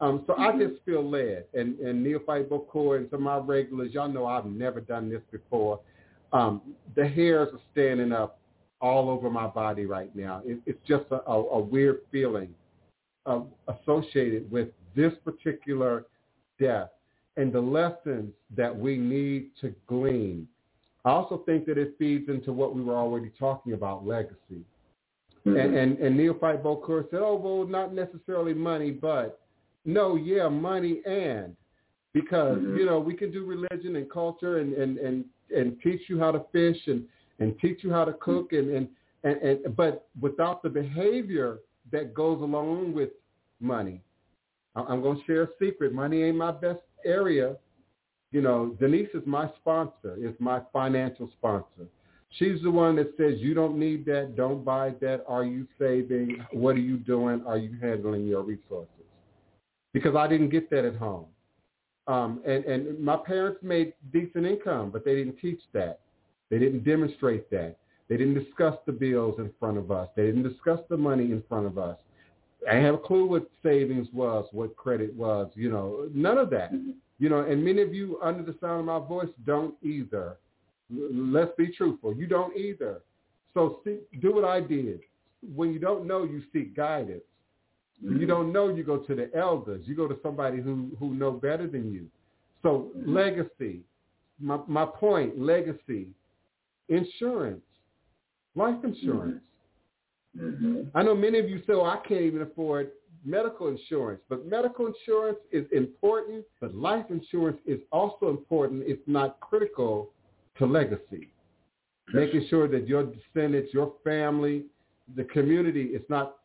Um, so mm-hmm. I just feel led. And, and Neophyte Bokor and some of my regulars, y'all know I've never done this before. Um, the hairs are standing up all over my body right now. It, it's just a, a, a weird feeling uh, associated with this particular death and the lessons that we need to glean. I also think that it feeds into what we were already talking about, legacy. Mm-hmm. And, and, and Neophyte Bokor said, oh, well, not necessarily money, but no, yeah, money and because, mm-hmm. you know, we can do religion and culture and, and, and, and teach you how to fish and, and teach you how to cook and, and, and, and but without the behavior that goes along with money. I'm going to share a secret. Money ain't my best area. You know, Denise is my sponsor, is my financial sponsor. She's the one that says, you don't need that, don't buy that. Are you saving? What are you doing? Are you handling your resources? Because I didn't get that at home. Um, and, and my parents made decent income, but they didn't teach that. They didn't demonstrate that. They didn't discuss the bills in front of us. They didn't discuss the money in front of us. I have a clue what savings was, what credit was, you know, none of that. Mm-hmm. You know, and many of you under the sound of my voice don't either. Let's be truthful. You don't either. So see, do what I did. When you don't know, you seek guidance. When you mm-hmm. don't know, you go to the elders. You go to somebody who, who know better than you. So mm-hmm. legacy, my, my point, legacy, insurance, life insurance. Mm-hmm. I know many of you say, oh, I can't even afford medical insurance, but medical insurance is important, but life insurance is also important, if not critical, to legacy. Making sure that your descendants, your family, the community is not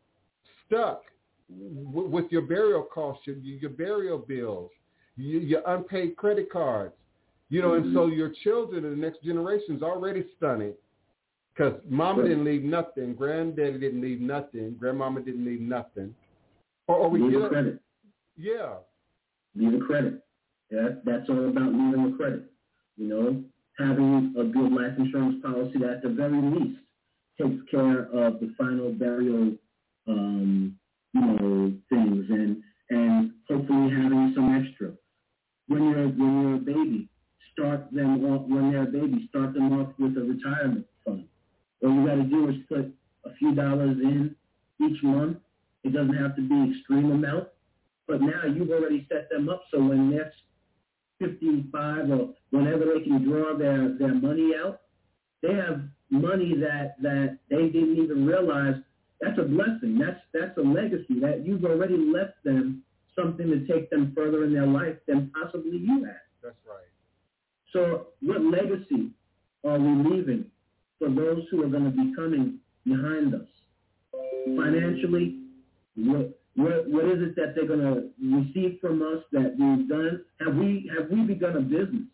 stuck with your burial costs, your, your burial bills, your, your unpaid credit cards, you know, mm-hmm. and so your children and the next generation is already stunning because mama didn't leave nothing, granddaddy didn't leave nothing, grandmama didn't leave nothing. Or, or we
get credit.
Yeah.
Leave a credit. Yeah, that's all about leaving a credit. You know, having a good life insurance policy that at the very least takes care of the final burial, um, you know, things and and hopefully having some extra. When you're when you're a baby, start them off when they're a baby, start them off with a retirement fund. All you got to do is put a few dollars in each month. It doesn't have to be extreme amount, but now you've already set them up so when next 55 or whenever they can draw their, their money out, they have money that, that they didn't even realize that's a blessing. That's that's a legacy that you've already left them something to take them further in their life than possibly you had.
That's right.
So what legacy are we leaving for those who are going to be coming behind us. Financially, what, what, what is it that they're going to receive from us that we've done? Have we, have we begun a business?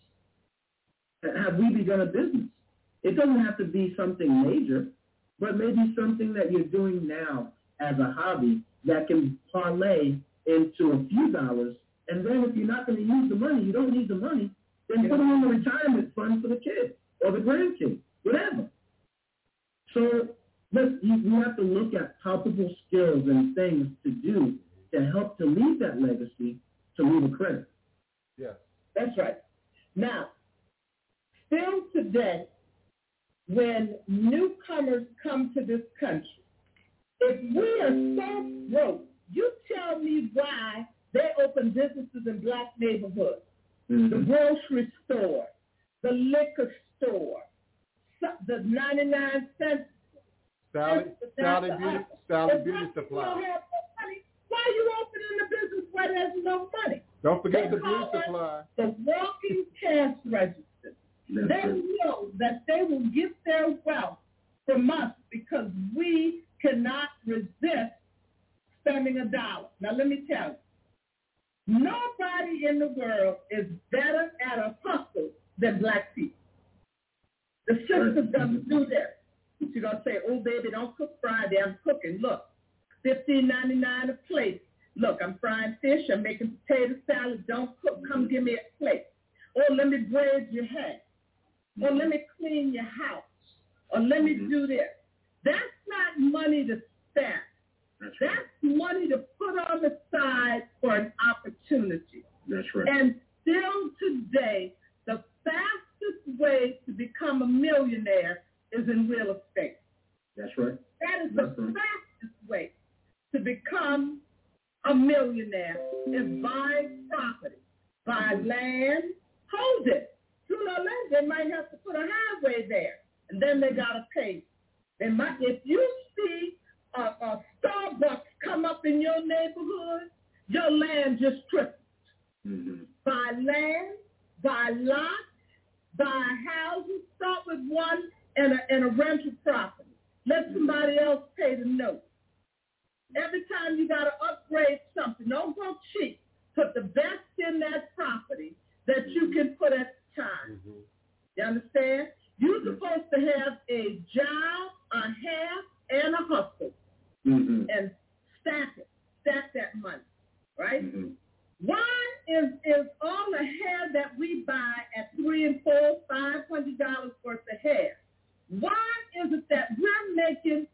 Have we begun a business? It doesn't have to be something major, but maybe something that you're doing now as a hobby that can parlay into a few dollars. And then if you're not going to use the money, you don't need the money, then put it in the retirement fund for the kid or the grandkid, whatever. So let's, you, have to look at palpable skills and things to do to help to leave that legacy to leave a credit.
Yeah.
That's right. Now, still today, when newcomers come to this country, if we are so broke, you tell me why they open businesses in black neighborhoods, mm-hmm. the grocery store, the liquor store, the 99 cents.
Sally, Sally Beauty. Sally Beauty Supply.
don't have no money, why are you opening a business where there's no money?
Don't forget the beauty supply.
The walking cash register.
That's
They
it.
know that they will get their wealth from us because we cannot resist spending a dollar. Now let me tell you, nobody in the world is better at a hustle than black people. The sisters doesn't do that. She's gonna say, "Oh baby, don't cook Friday. I'm cooking. Look, fifteen ninety nine a plate. Look, I'm frying fish. I'm making potato salad. Don't cook. Come give me a plate. Or let me braid your hair. Or let me clean your house. Or let me
Mhm.
do this. That's not money to spend.
That's right.
That's money to put on the side for an opportunity.
That's right.
And still today, the fastest way to become a millionaire is in real estate.
That's right.
That is the
right.
fastest way to become a millionaire is buying property. Buy mm-hmm. land, hold it. Sooner or later, they might have to put a highway there, and then they gotta pay. They might, if you see a, a Starbucks come up in your neighborhood, your land just tripled.
Mm-hmm.
Buy land, buy lots, buy houses, start with one and a, and a rental property. Let somebody else pay the note. Every time you got to upgrade something, don't go cheap. Put the best in that property that you can put at the time.
Mm-hmm.
You understand? You're supposed to have a job, a half, and a hustle,
Mm-hmm.
and stack it, stack that money, right?
Mm-hmm.
Why is is all the hair that we buy at three and four, five hundred dollars worth of hair? Why is it that we're making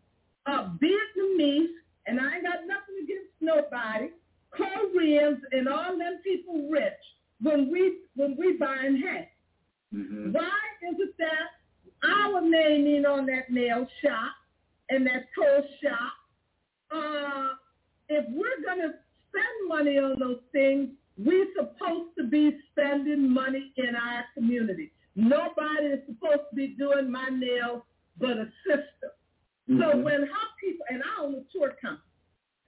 uh, Vietnamese, and I ain't got nothing against nobody, Koreans and all them people rich when we when we buying hair?
Mm-hmm.
Why is it that our name ain't on that nail shop and that toe shop? Uh, if we're gonna spend money on those things, we're supposed to be spending money in our community. Nobody is supposed to be doing my nails but a sister. So
Mhm.
when her people, and I own a tour company,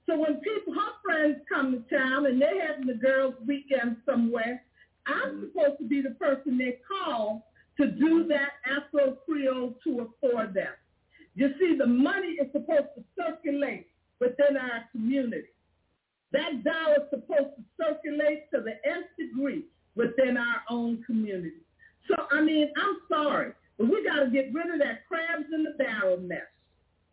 so when people, her friends come to town and they're having the girls' weekend somewhere, I'm supposed to be the person they call to do that Afro Creole tour for them. You see, the money is supposed to circulate within our community. That dollar is supposed to circulate to the nth degree within our own community. So, I mean, I'm sorry, but we got to get rid of that crabs in the barrel mess.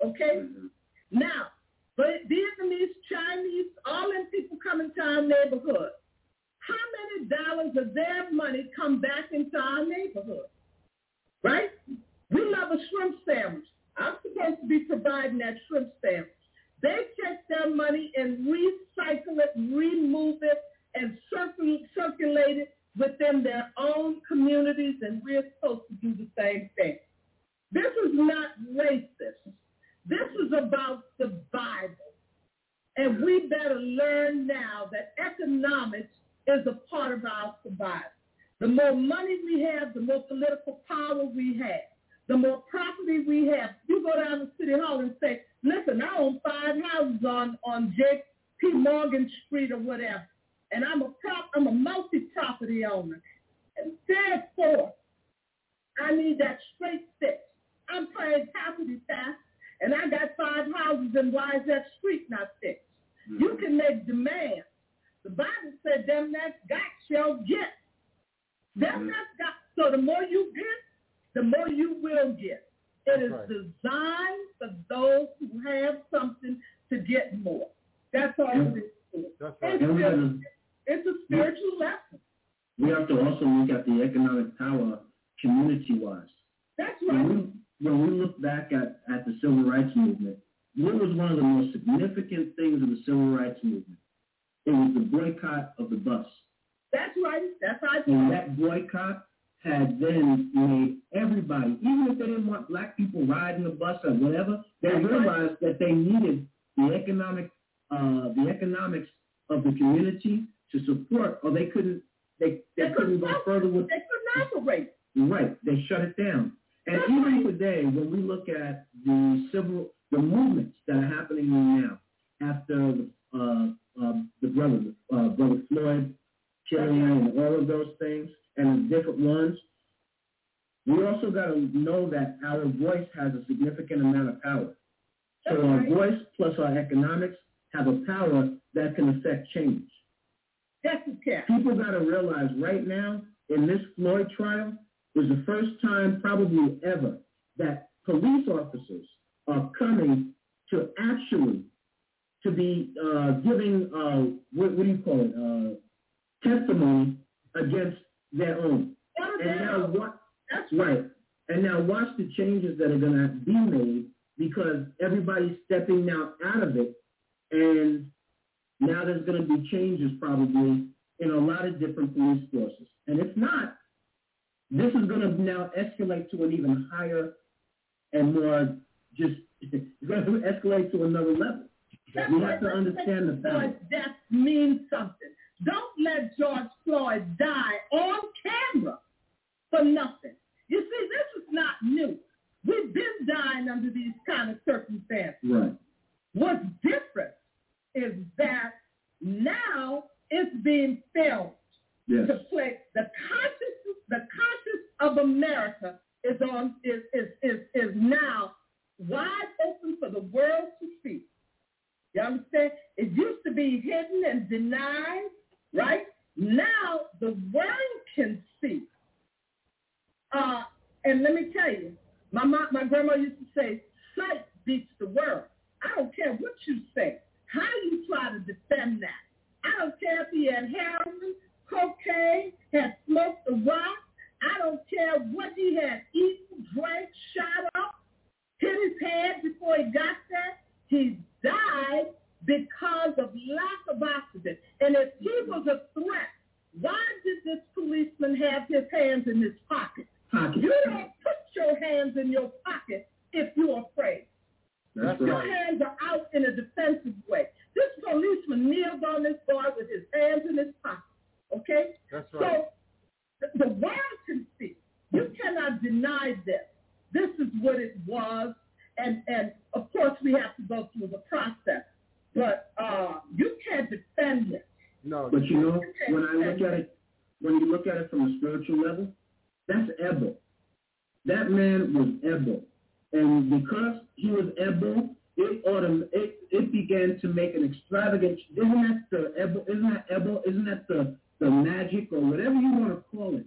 Okay?
Mm-hmm.
Now, but Vietnamese, Chinese, all them people come into our neighborhood. How many dollars of their money come back into our neighborhood? Right? We love a shrimp sandwich. I'm supposed to be providing that shrimp stamp. They take their money and recycle it, remove it, and circulate it within their own communities, and we're supposed to do the same thing. This is not racist. This is about the Bible. And we better learn now that economics is a part of our survival. The more money we have, the more political power we have. The more property we have. You go down to City Hall and say, listen, I own five houses on, on J.P. Morgan Street or whatever. And I'm a prop, I'm a multi-property owner. And therefore, I need that straight fix. I'm paying property tax, and I got five houses, and why is that street not fixed? You can make demands. The Bible said, them that got shall get. Them
Mhm.
that got, so the more you get, the more you will get. It is
That's right.
designed for those who have something to get more. That's all it is.
That's
It's,
right.
And we have
just-
to,
it's a spiritual lesson.
we have to also look at the economic power community-wise.
That's
When
right.
we, when we look back at, at the civil rights movement, what was one of the most significant things of the civil rights movement? It was the boycott of the bus.
That's right. That's right.
And that boycott had then made everybody, even if they didn't want black people riding the bus or whatever, they realized that they needed the economic, uh, the economics of the community to support, or they couldn't, they, they
They
couldn't go further with,
They couldn't operate.
right, they shut it down. And even today, when we look at the civil, the movements that are happening now after the, uh, uh, the brother, uh, brother Floyd killing and all of those things, and different ones, we also got to know that our voice has a significant amount of power. So
That's
our voice plus our economics have a power that can affect change.
It can.
People got to realize right now in this Floyd trial was the first time probably ever that police officers are coming to actually to be uh, giving uh, what, what do you call it uh, testimony against their own. And now what?
That's
Right. And now watch the changes that are going to be made because everybody's stepping now out of it, and now there's going to be changes probably in a lot of different police forces. And if not, this is going to now escalate to an even higher and more just it's going to escalate to another level.
That's
We have to understand the.
Floyd's death means something. Don't let George Floyd die on camera for nothing. You see, this is not new. We've been dying under these kind of circumstances.
Right.
What's different is that now it's being felt
Yes.
to play the conscious the conscious of America is on is is is, is now wide open for the world to see. You understand? It used to be hidden and denied, right? Now the world can see. Uh, and let me tell you, my mom, my grandma used to say, sight beats the world. I don't care what you say. How you try to defend that? I don't care if he had heroin, cocaine, had smoked a rock. I don't care what he had eaten, drank, shot up, hit his head before he got there. He died because of lack of oxygen. And if he was a threat, why did this policeman have his hands in his pocket?
Pocket.
You don't put your hands in your pocket if you're afraid.
That's
Your
right.
hands are out in a defensive way. This policeman kneeled on this boy with his hands in his pocket. Okay?
That's right.
So the, the world can see. You cannot deny this. This is what it was. And, and of course, we have to go through the process. But uh, you can't defend it.
No,
But you know, when I look at it, when you look at it from a spiritual level, that's Ebo. That man was Ebo. And because he was Ebo, it autom- it, it began to make an extravagant, isn't that the Ebo, isn't that Ebo, isn't that the, the magic or whatever you want to call it?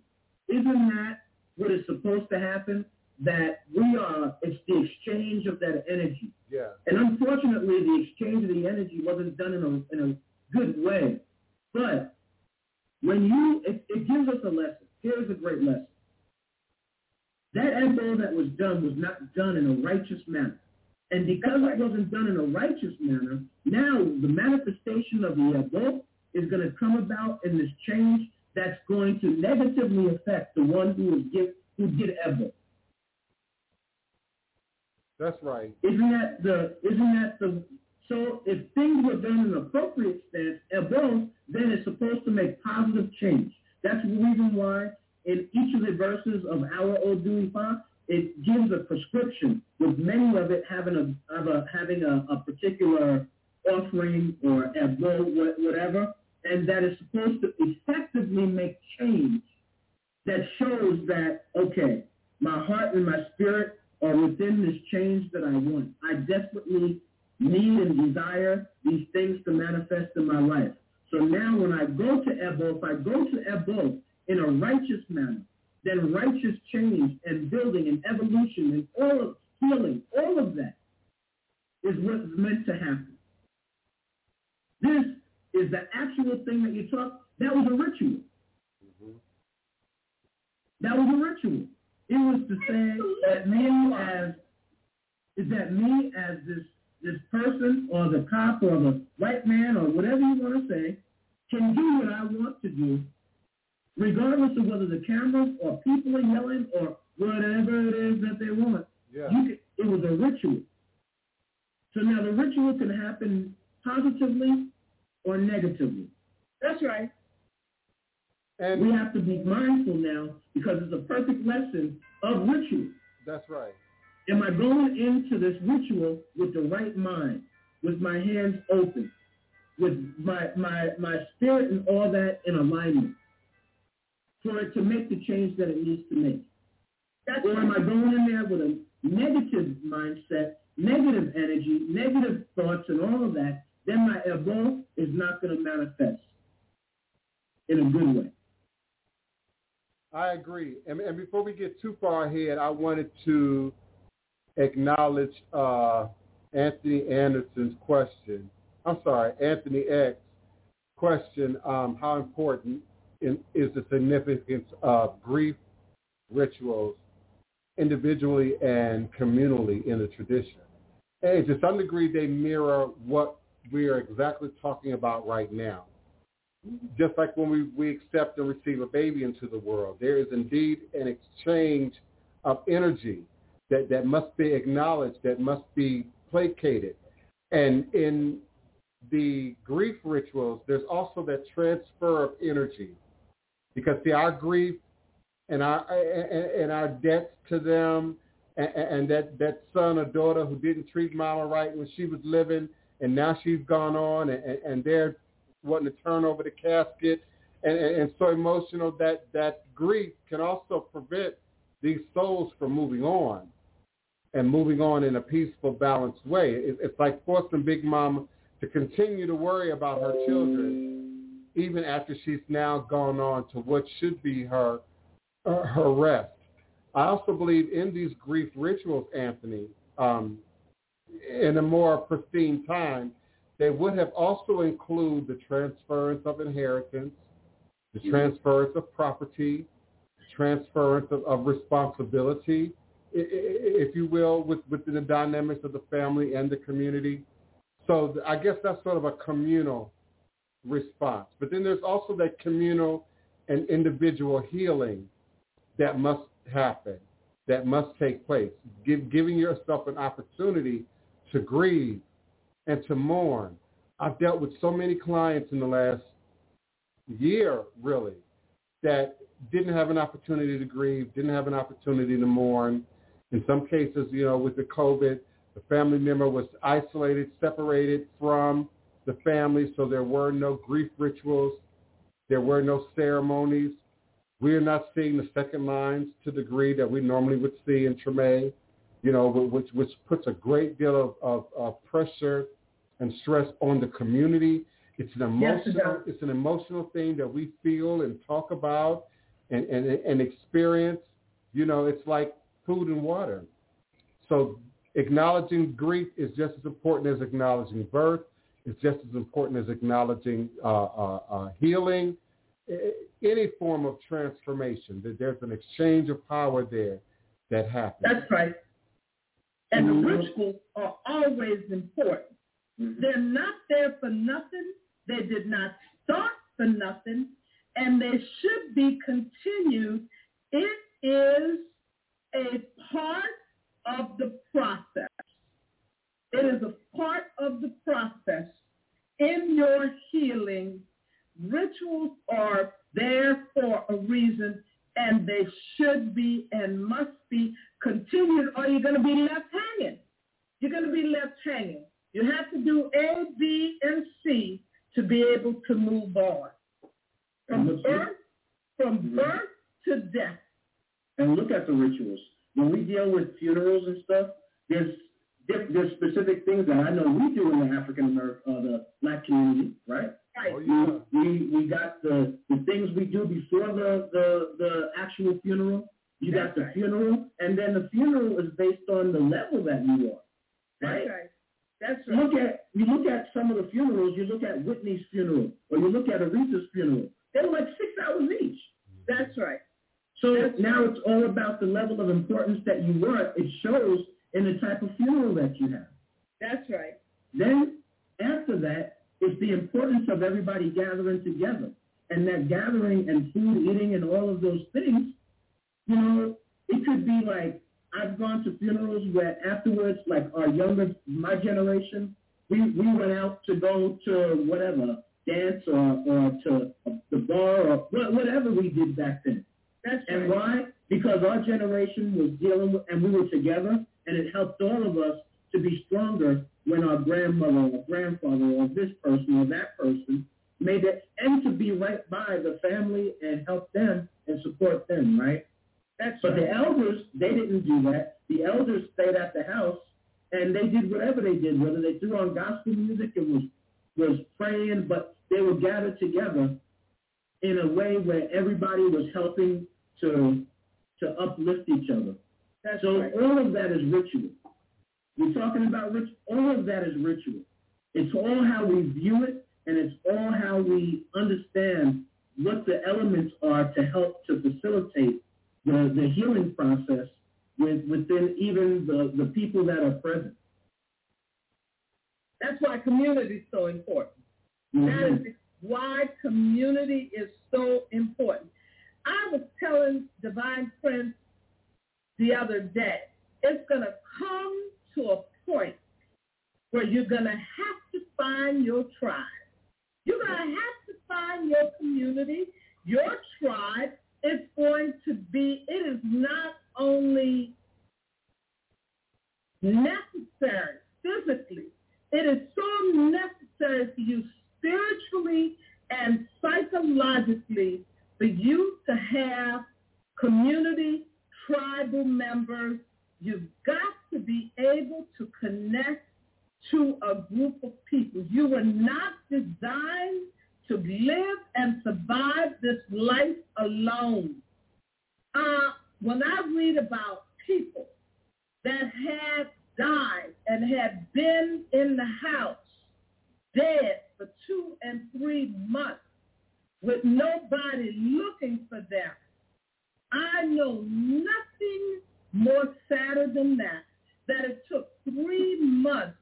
Isn't that what is supposed to happen? That we are, it's the exchange of that energy.
yeah.
And unfortunately, the exchange of the energy wasn't done in a, in a good way. But when you, it, it gives us a lesson. Here's a great lesson. That embargo that was done was not done in a righteous manner. And because it wasn't done in a righteous manner, now the manifestation of the embargo is going to come about in this change that's going to negatively affect the one who is give, who did embargo.
That's right.
Isn't that the, isn't that the, so if things were done in an appropriate stance, above, then it's supposed to make positive change. That's the reason why in each of the verses of our Odu Ifa, it gives a prescription with many of it having a, of a having a, a particular offering or a bowl, whatever, and that is supposed to effectively make change that shows that, okay, my heart and my spirit are within this change that I want. I desperately need and desire these things to manifest in my life. So now when I go to Ebo, if I go to Ebo in a righteous manner, then righteous change and building and evolution and all of healing, all of that is what's meant to happen. This is the actual thing that you talk, that was a ritual. Mm-hmm. That was a ritual. It was to say that me as is that me as this this person or the cop or the white man or whatever you want to say can do what I want to do, regardless of whether the cameras or people are yelling or whatever it is that they want.
Yeah.
You can, it was a ritual. So now the ritual can happen positively or negatively.
That's right.
We have to be mindful now because it's a perfect lesson of ritual.
That's right.
Am I going into this ritual with the right mind, with my hands open, with my my my spirit and all that in alignment, for it to make the change that it needs to make?
That's
Or am I going in there with a negative mindset, negative energy, negative thoughts, and all of that? Then my ego is not going to manifest in a good way.
I agree. And, and before we get too far ahead, I wanted to acknowledge uh, Anthony Anderson's question. I'm sorry, Anthony X question. Um, how important in, is the significance of grief rituals individually and communally in the tradition? And to some degree, they mirror what we are exactly talking about right now just like when we, we accept and receive a baby into the world, there is indeed an exchange of energy that, that must be acknowledged, that must be placated. And in the grief rituals, there's also that transfer of energy. Because see, our grief and our and, and our debts to them and, and that, that son or daughter who didn't treat mama right when she was living and now she's gone on and, and they're wanting to turn over the casket and, and, and so emotional that that grief can also prevent these souls from moving on and moving on in a peaceful, balanced way. It, it's like forcing Big Mama to continue to worry about her children even after she's now gone on to what should be her uh, her rest. I also believe in these grief rituals, Anthony, um, in a more pristine time, they would have also include the transference of inheritance, the mm-hmm. transference of property, the transference of, of responsibility, if you will, with, within the dynamics of the family and the community. So I guess that's sort of a communal response. But then there's also that communal and individual healing that must happen, that must take place, Give, giving yourself an opportunity to grieve, and to mourn. I've dealt with so many clients in the last year, really, that didn't have an opportunity to grieve, didn't have an opportunity to mourn. In some cases, you know, with the COVID, the family member was isolated, separated from the family, so there were no grief rituals. There were no ceremonies. We are not seeing the second lines to the degree that we normally would see in Treme, you know, which, which puts a great deal of, of, of pressure and stress on the community. It's an emotional
yes,
it's an emotional thing that we feel and talk about and, and, and experience. You know, it's like food and water. So acknowledging grief is just as important as acknowledging birth. It's just as important as acknowledging uh, uh, uh, healing, any form of transformation. That there's an exchange of power there that happens.
That's right. And the rituals are always important. Mm-hmm. They're not there for nothing. They did not start for nothing. And they should be continued. It is a part of the process. It is a part of the process. In your healing, rituals are there for a reason and they should be and must be continued or you're going to be left hanging. You're going to be left hanging. You have to do A, B, and C to be able to move on. From birth, from mm-hmm. birth to death.
And look at the rituals. When we deal with funerals and stuff, there's there's specific things that I know we do in the African American, uh, the black community, right?
Right.
Oh, yeah.
We we got the the things we do before the the the actual funeral. You
That's
got the
right.
funeral, and then the funeral is based on the level that you are, right?
That's right. That's right.
Look at you look at some of the funerals. You look at Whitney's funeral, or you look at Aretha's funeral. They were like six hours each. Mm-hmm.
That's right.
So
That's
now
right.
it's all about the level of importance that you were. It shows in the type of funeral that you have.
That's right.
Then after that is the importance of everybody gathering together. And that gathering and food eating and all of those things, you know, it could be like I've gone to funerals where afterwards, like our younger, my generation, we, we went out to go to whatever, dance or, or to the bar or whatever we did back then.
That's
And
right.
why? Because because our generation was dealing with, and we were together, and it helped all of us to be stronger when our grandmother or grandfather or this person or that person made it, and to be right by the family and help them and support them, right?
That's
But
right.
the elders, they didn't do that. The elders stayed at the house and they did whatever they did, whether they threw on gospel music and was was praying, but they were gathered together in a way where everybody was helping to to uplift each other.
That's
so
right.
all of that is ritual. We're talking about rich. All of that is ritual. It's all how we view it, and it's all how we understand what the elements are to help to facilitate the, the healing process with, within even the, the people that are present.
That's why community is so important. Mm-hmm. That is why community is so important. I was telling Divine Prince the other day, it's going to come to a point where you're going to have to find your tribe. You're going to have to find your community, your tribe. It's going to be, it is not only necessary physically, it is so necessary for you spiritually and psychologically for you to have community, tribal members. You've got to be able to connect to a group of people. You were not designed to live and survive this life alone. Uh, when I read about people that had died and had been in the house dead for two and three months with nobody looking for them, I know nothing more sadder than that, that it took three months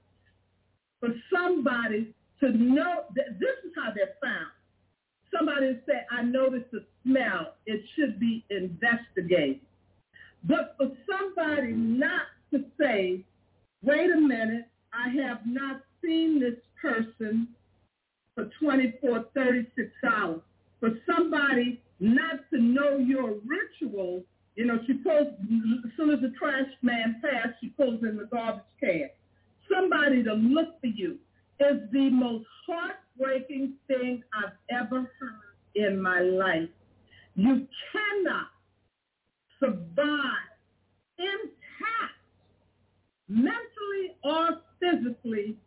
for somebody to know that this is how they're found. Somebody said, I noticed the smell. It should be investigated. But for somebody not to say, wait a minute, I have not seen this person for 24, 36 hours. For somebody not to know your ritual, you know, she pulls, as soon as the trash man passed, she pulls in the garbage can. Somebody to look for you is the most heartbreaking thing I've ever heard in my life. You cannot survive intact, mentally or physically,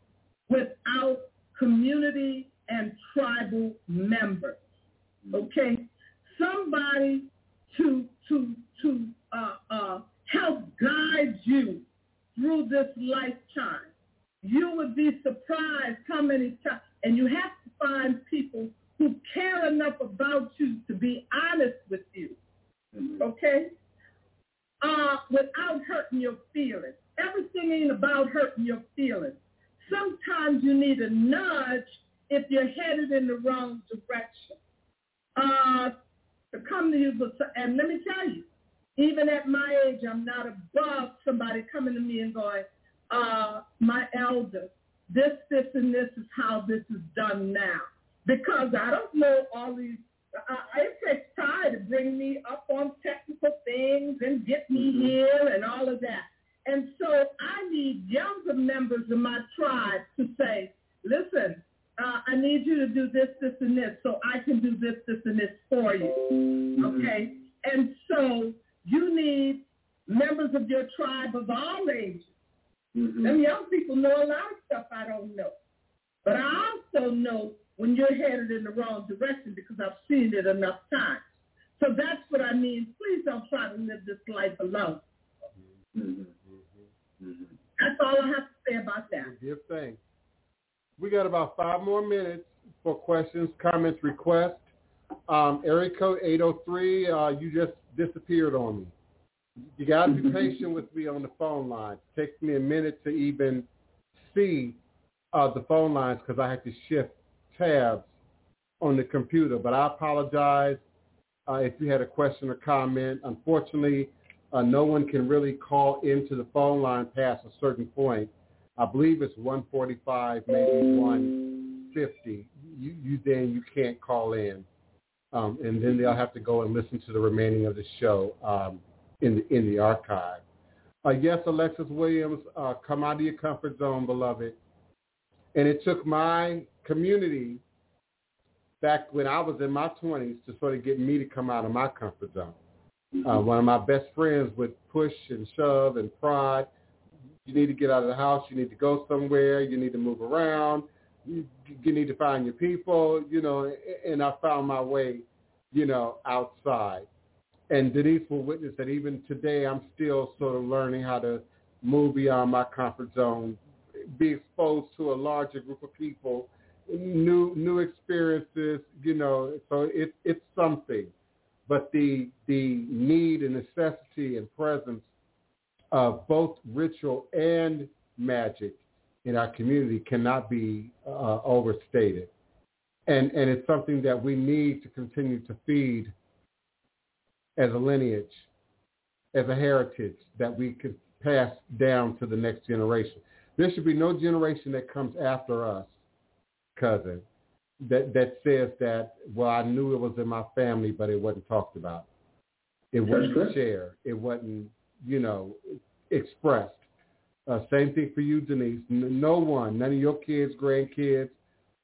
without community and tribal members. Okay? Somebody to to to uh, uh, help guide you through this lifetime. You would be surprised how many times, and you have to find people who care enough about you to be honest with you. Okay? Uh, without hurting your feelings. Everything ain't about hurting your feelings. Sometimes you need a nudge if you're headed in the wrong direction. Uh, to come to you, and let me tell you, even at my age, I'm not above somebody coming to me and going, uh, my elder, this, this, and this is how this is done now. Because I don't know all these, I, it takes time to bring me up on technical things and get me
Mhm.
here and all of that. And so I need younger members of my tribe to say, listen, uh, I need you to do this, this, and this so I can do this, this, and this for you. Okay? And so you need members of your tribe of all ages.
Mhm.
Them young people know a lot of stuff I don't know. But I also know when you're headed in the wrong direction because I've seen it enough times. So that's what I mean. Please don't try to live this life alone.
Mhm. Mhm.
That's all I have to say about that.
Give thanks. We got about five more minutes for questions, comments, requests. Um, area code 803, uh, you just disappeared on me. You got to be patient with me on the phone line. It takes me a minute to even see uh, the phone lines because I had to shift tabs on the computer. But I apologize uh, if you had a question or comment. Unfortunately, uh, no one can really call into the phone line past a certain point. I believe it's 145, maybe 150. You, you then you can't call in, um, and then they'll have to go and listen to the remaining of the show. Um, in the in the archive. Uh, yes, Alexis Williams, uh, come out of your comfort zone, beloved. And it took my community back when I was in my 20s to sort of get me to come out of my comfort zone. Uh, one of my best friends would push and shove and prod. You need to get out of the house. You need to go somewhere. You need to move around. You, you need to find your people, you know, and I found my way, you know, outside. And Denise will witness that even today I'm still sort of learning how to move beyond my comfort zone, be exposed to a larger group of people, new new experiences, you know, so it, it's something. But the the need and necessity and presence of both ritual and magic in our community cannot be uh, overstated. And, and it's something that we need to continue to feed as a lineage, as a heritage that we could pass down to the next generation. There should be no generation that comes after us, cousin, that, that says that, well, I knew it was in my family, but it wasn't talked about. It wasn't shared. It wasn't, you know, expressed. Uh, same thing for you, Denise. No one, none of your kids, grandkids,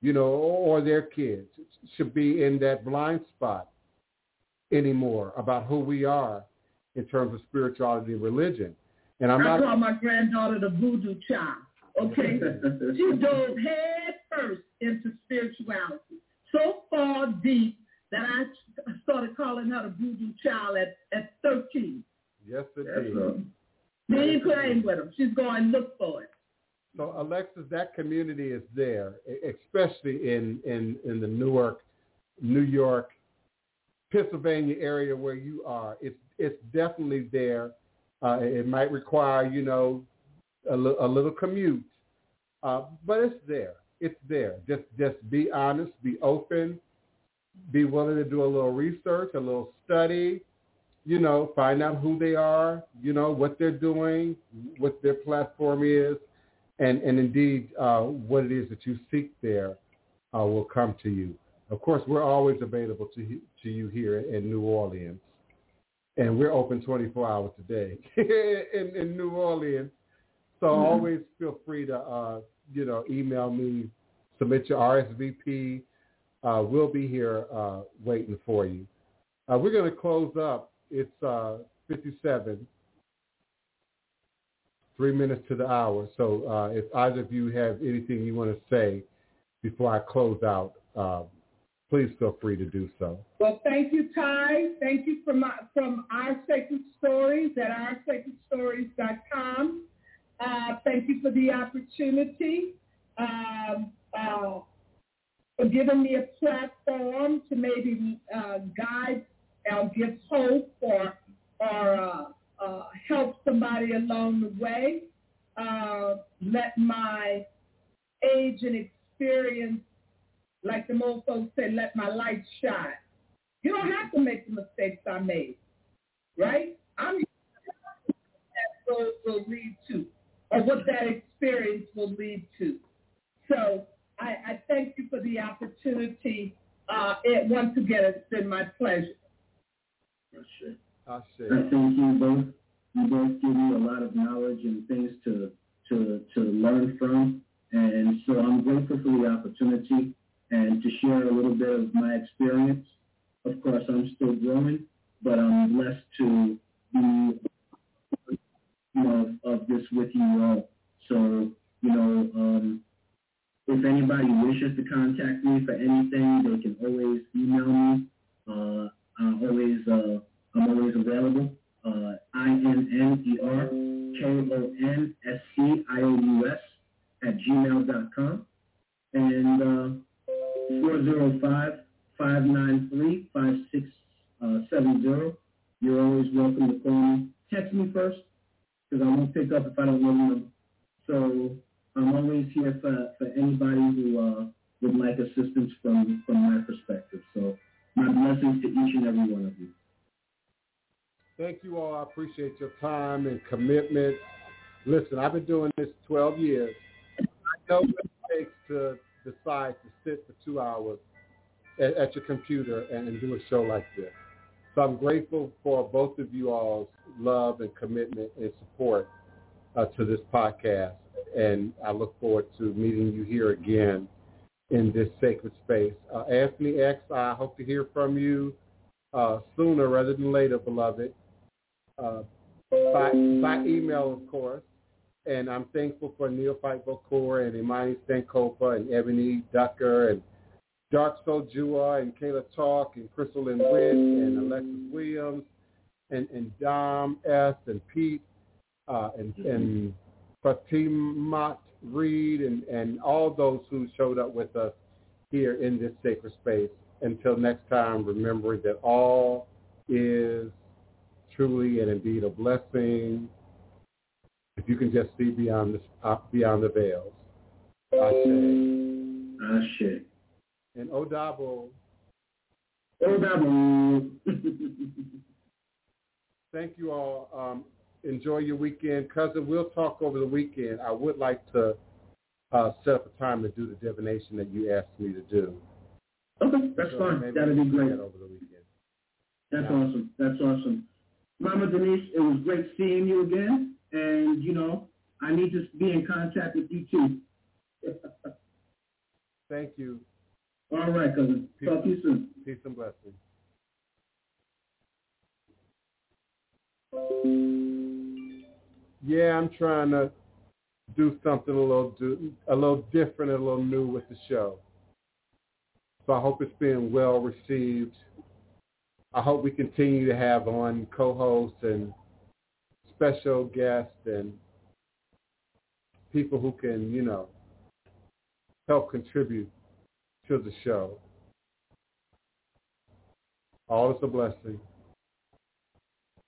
you know, or their kids should be in that blind spot anymore about who we are in terms of spirituality and religion. And I'm
I
not.
call my granddaughter the voodoo child. Okay, [laughs] she dove head first into spirituality, so far deep that I started calling her the voodoo child at at 13.
Yes, indeed.
She ain't playing with them. She's going look for it.
So Alexis, that community is there, especially in, in, in the Newark, New York, Pennsylvania area where you are. It's it's definitely there. Uh, it might require, you know, a, little commute, uh, but it's there. It's there. Just just be honest, be open, be willing to do a little research, a little study, you know, find out who they are, you know, what they're doing, what their platform is, and, and indeed uh, what it is that you seek there uh, will come to you. Of course, we're always available to, to you here in New Orleans, and we're open 24 hours a day [laughs] in, in New Orleans. So mm-hmm. always feel free to, uh, you know, email me, submit your RSVP. Uh, we'll be here uh, waiting for you. Uh, we're going to close up it's uh, 57, three minutes to the hour. So uh, if either of you have anything you want to say before I close out, uh, please feel free to do so.
Well, thank you, Ty. Thank you from, my, from Our Sacred Stories at oursacredstories.com. Uh, thank you for the opportunity. Um, uh, for giving me a platform to maybe uh, guide or give hope or or uh, uh, help somebody along the way. Uh, let my age and experience, like the old folks say, let my light shine. You don't have to make the mistakes I made, right? I'm that road will lead to, or what that experience will lead to. So I, I thank you for the opportunity. Uh, it, once again, it's been my pleasure.
Ashe. Ashe. I think you both you both give me a lot of knowledge and things to to to learn from, and so I'm grateful for the opportunity and to share a little bit of my experience. Of course, I'm still growing, but I'm blessed to be of this with you all. So you know. Um, if anybody wishes to contact me for anything, they can always email me. Uh, I'm always uh, I'm always available. Uh, I N N E R K O N S C I O U S at gmail.com and uh, 405 593 5670. You're always welcome to call me. Text me first because I won't pick up if I don't know the number. So I'm always here for, for anybody who uh, would like assistance from, from my perspective. So my blessings to each and every one of you.
Thank you all. I appreciate your time and commitment. Listen, I've been doing this 12 years. I know what it takes to decide to sit for two hours at, at your computer and, and do a show like this. So I'm grateful for both of you all's love and commitment and support uh, to this podcast. And I look forward to meeting you here again in this sacred space. Uh, Anthony X, I hope to hear from you uh, sooner rather than later, beloved, uh, by, by email, of course. And I'm thankful for Neophyte Bokor and Imani Stankopa and Ebony Ducker and Dark Soul Jua and Kayla Talk and Crystal and Witt and Alexis Williams and, and Dom S and Pete uh, and, and Fatimat Reed and, and all those who showed up with us here in this sacred space. Until next time, remembering that all is truly and indeed a blessing if you can just see beyond the, uh, beyond the veils. Ashe.
Ashe.
And Odabo.
Odabo. [laughs]
Thank you all. Um, enjoy your weekend. Cousin, we'll talk over the weekend. I would like to uh, set up a time to do the divination that you asked me to do.
Okay, that's so fine. That'll be great.
That over the weekend.
That's yeah. awesome. That's awesome. Mama Denise, it was great seeing you again. And, you know, I need to be in contact with you too. [laughs]
Thank you.
All right, cousin. Peace, Talk to you soon.
Peace and blessings. Yeah, I'm trying to do something a little do, a little different, a little new with the show. So I hope it's being well received. I hope we continue to have on co-hosts and special guests and people who can, you know, help contribute to the show. All is a blessing.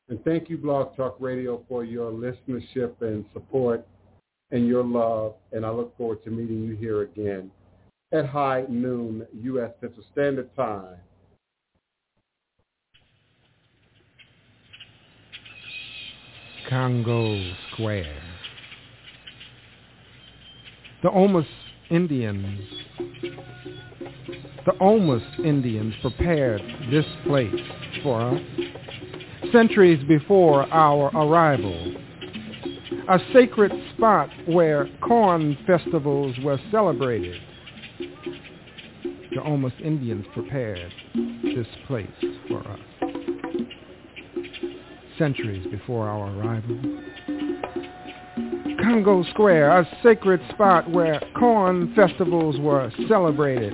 And thank you, Blog Talk Radio, for your listenership and support and your love. And I look forward to meeting you here again at high noon U.S. Central Standard Time.
Congo Square. The Houmas Indians, the Houmas Indians prepared this place for us centuries before our arrival. A sacred spot where corn festivals were celebrated. The Houmas Indians prepared this place for us centuries before our arrival. Congo Square, a sacred spot where corn festivals were celebrated.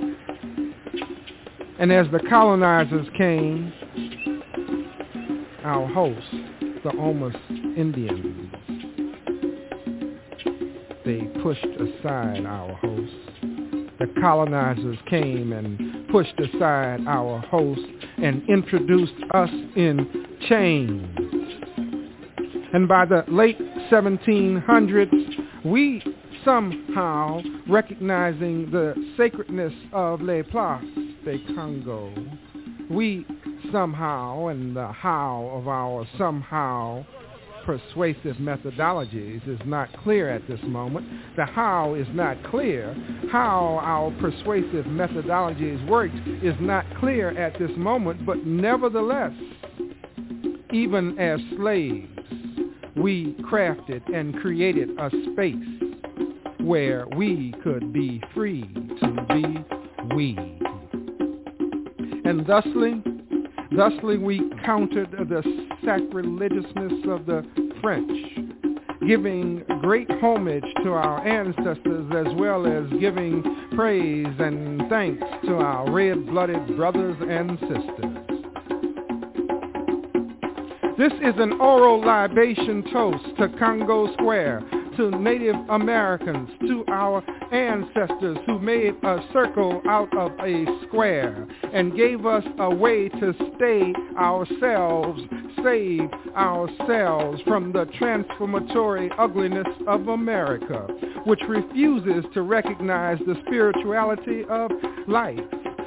And as the colonizers came, our hosts, the Houmas Indians, they pushed aside our hosts. The colonizers came and pushed aside our hosts and introduced us in chains. And by the late 1700s, we somehow, recognizing the sacredness of Les Places de Congo, we somehow, and the how of our somehow persuasive methodologies is not clear at this moment. The how is not clear. How our persuasive methodologies worked is not clear at this moment, but nevertheless, even as slaves, we crafted and created a space where we could be free to be we. And thusly, thusly we countered the sacrilegiousness of the French, giving great homage to our ancestors as well as giving praise and thanks to our red-blooded brothers and sisters. This is an oral libation toast to Congo Square, to Native Americans, to our ancestors who made a circle out of a square and gave us a way to stay ourselves, save ourselves from the transformatory ugliness of America, which refuses to recognize the spirituality of life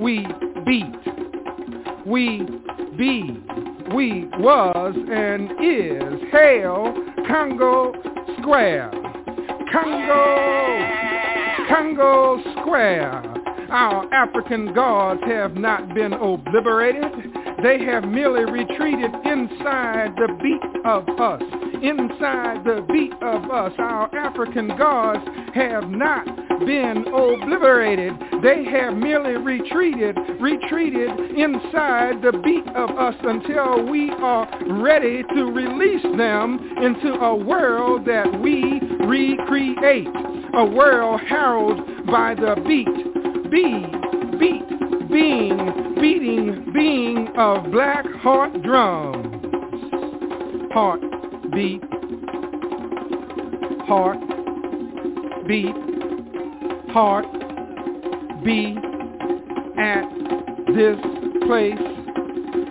we beat, we be, we was and is. Hail Congo Square. Congo, Congo Square. Our African gods have not been obliterated. They have merely retreated inside the beat of us. Inside the beat of us. Our African gods have not been obliterated. They have merely retreated, retreated inside the beat of us until we are ready to release them into a world that we recreate. A world heralded by the beat, be, beat, being, beating, being of black heart drums. Heart, beat, heart, beat, heart be at this place,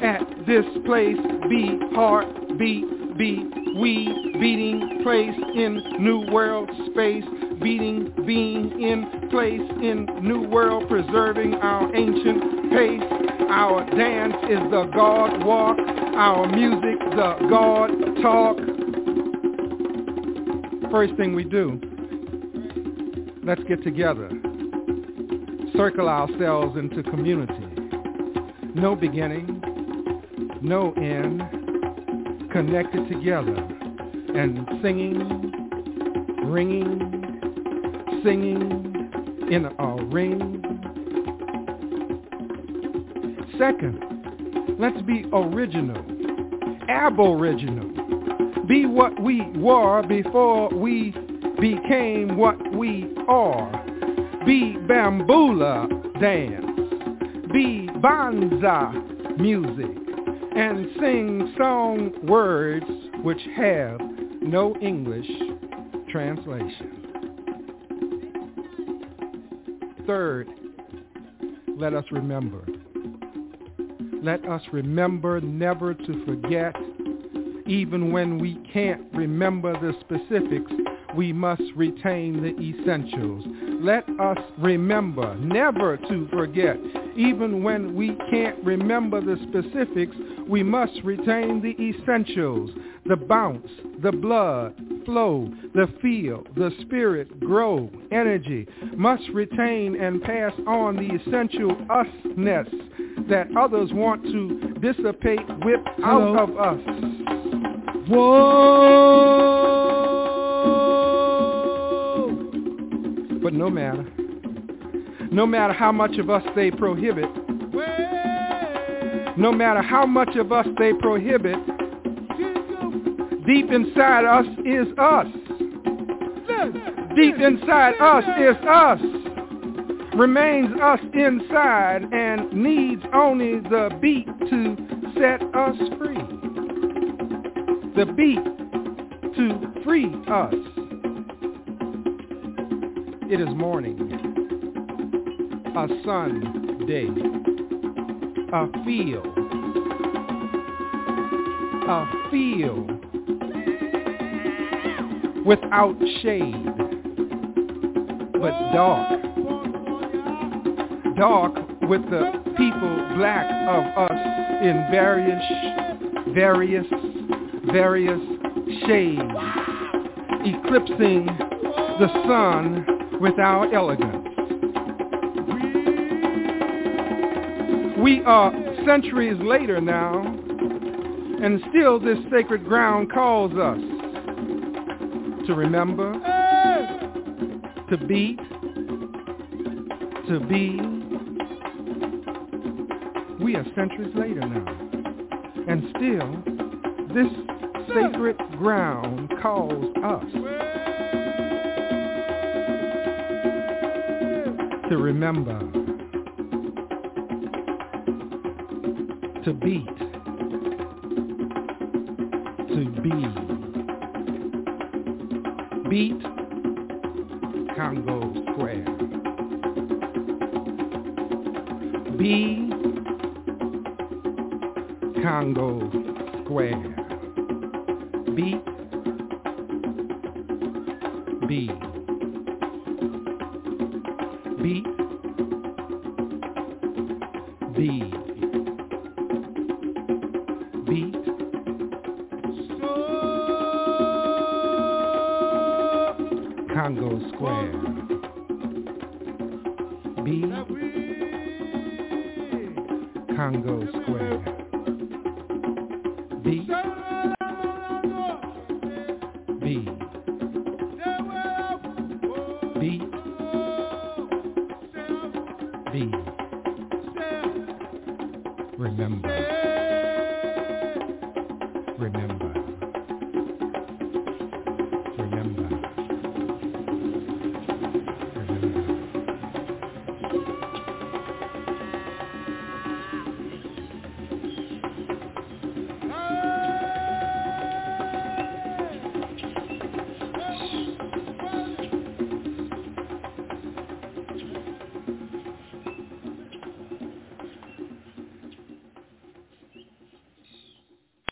at this place, be heart beat, be we beating place in new world space, beating being in place in new world, preserving our ancient pace. Our dance is the God walk, our music the God talk. First thing we do Let's get together. Circle ourselves into community. No beginning, no end, connected together and singing, ringing, singing in a ring. Second, let's be original, aboriginal. Be what we were before we became what we are. Be bamboula dance, be banza music, and sing song words which have no English translation. Third, let us remember. Let us remember never to forget, even when we can't remember the specifics we must retain the essentials. Let us remember never to forget. Even when we can't remember the specifics, we must retain the essentials. The bounce, the blood, flow, the feel, the spirit, grow, energy. Must retain and pass on the essential usness that others want to dissipate, whip out of us. Whoa! But no matter. No matter how much of us they prohibit. No matter how much of us they prohibit. Deep inside us is us. Deep inside us is us. Remains us inside and needs only the beat to set us free. The beat to free us. It is morning, a Sunday, a field, a field without shade, but dark, dark with the people black of us in various, various, various shades, eclipsing the sun with our elegance. We are centuries later now, and still this sacred ground calls us to remember, to beat, to be. We are centuries later now, and still this sacred ground calls us. to remember, to beat,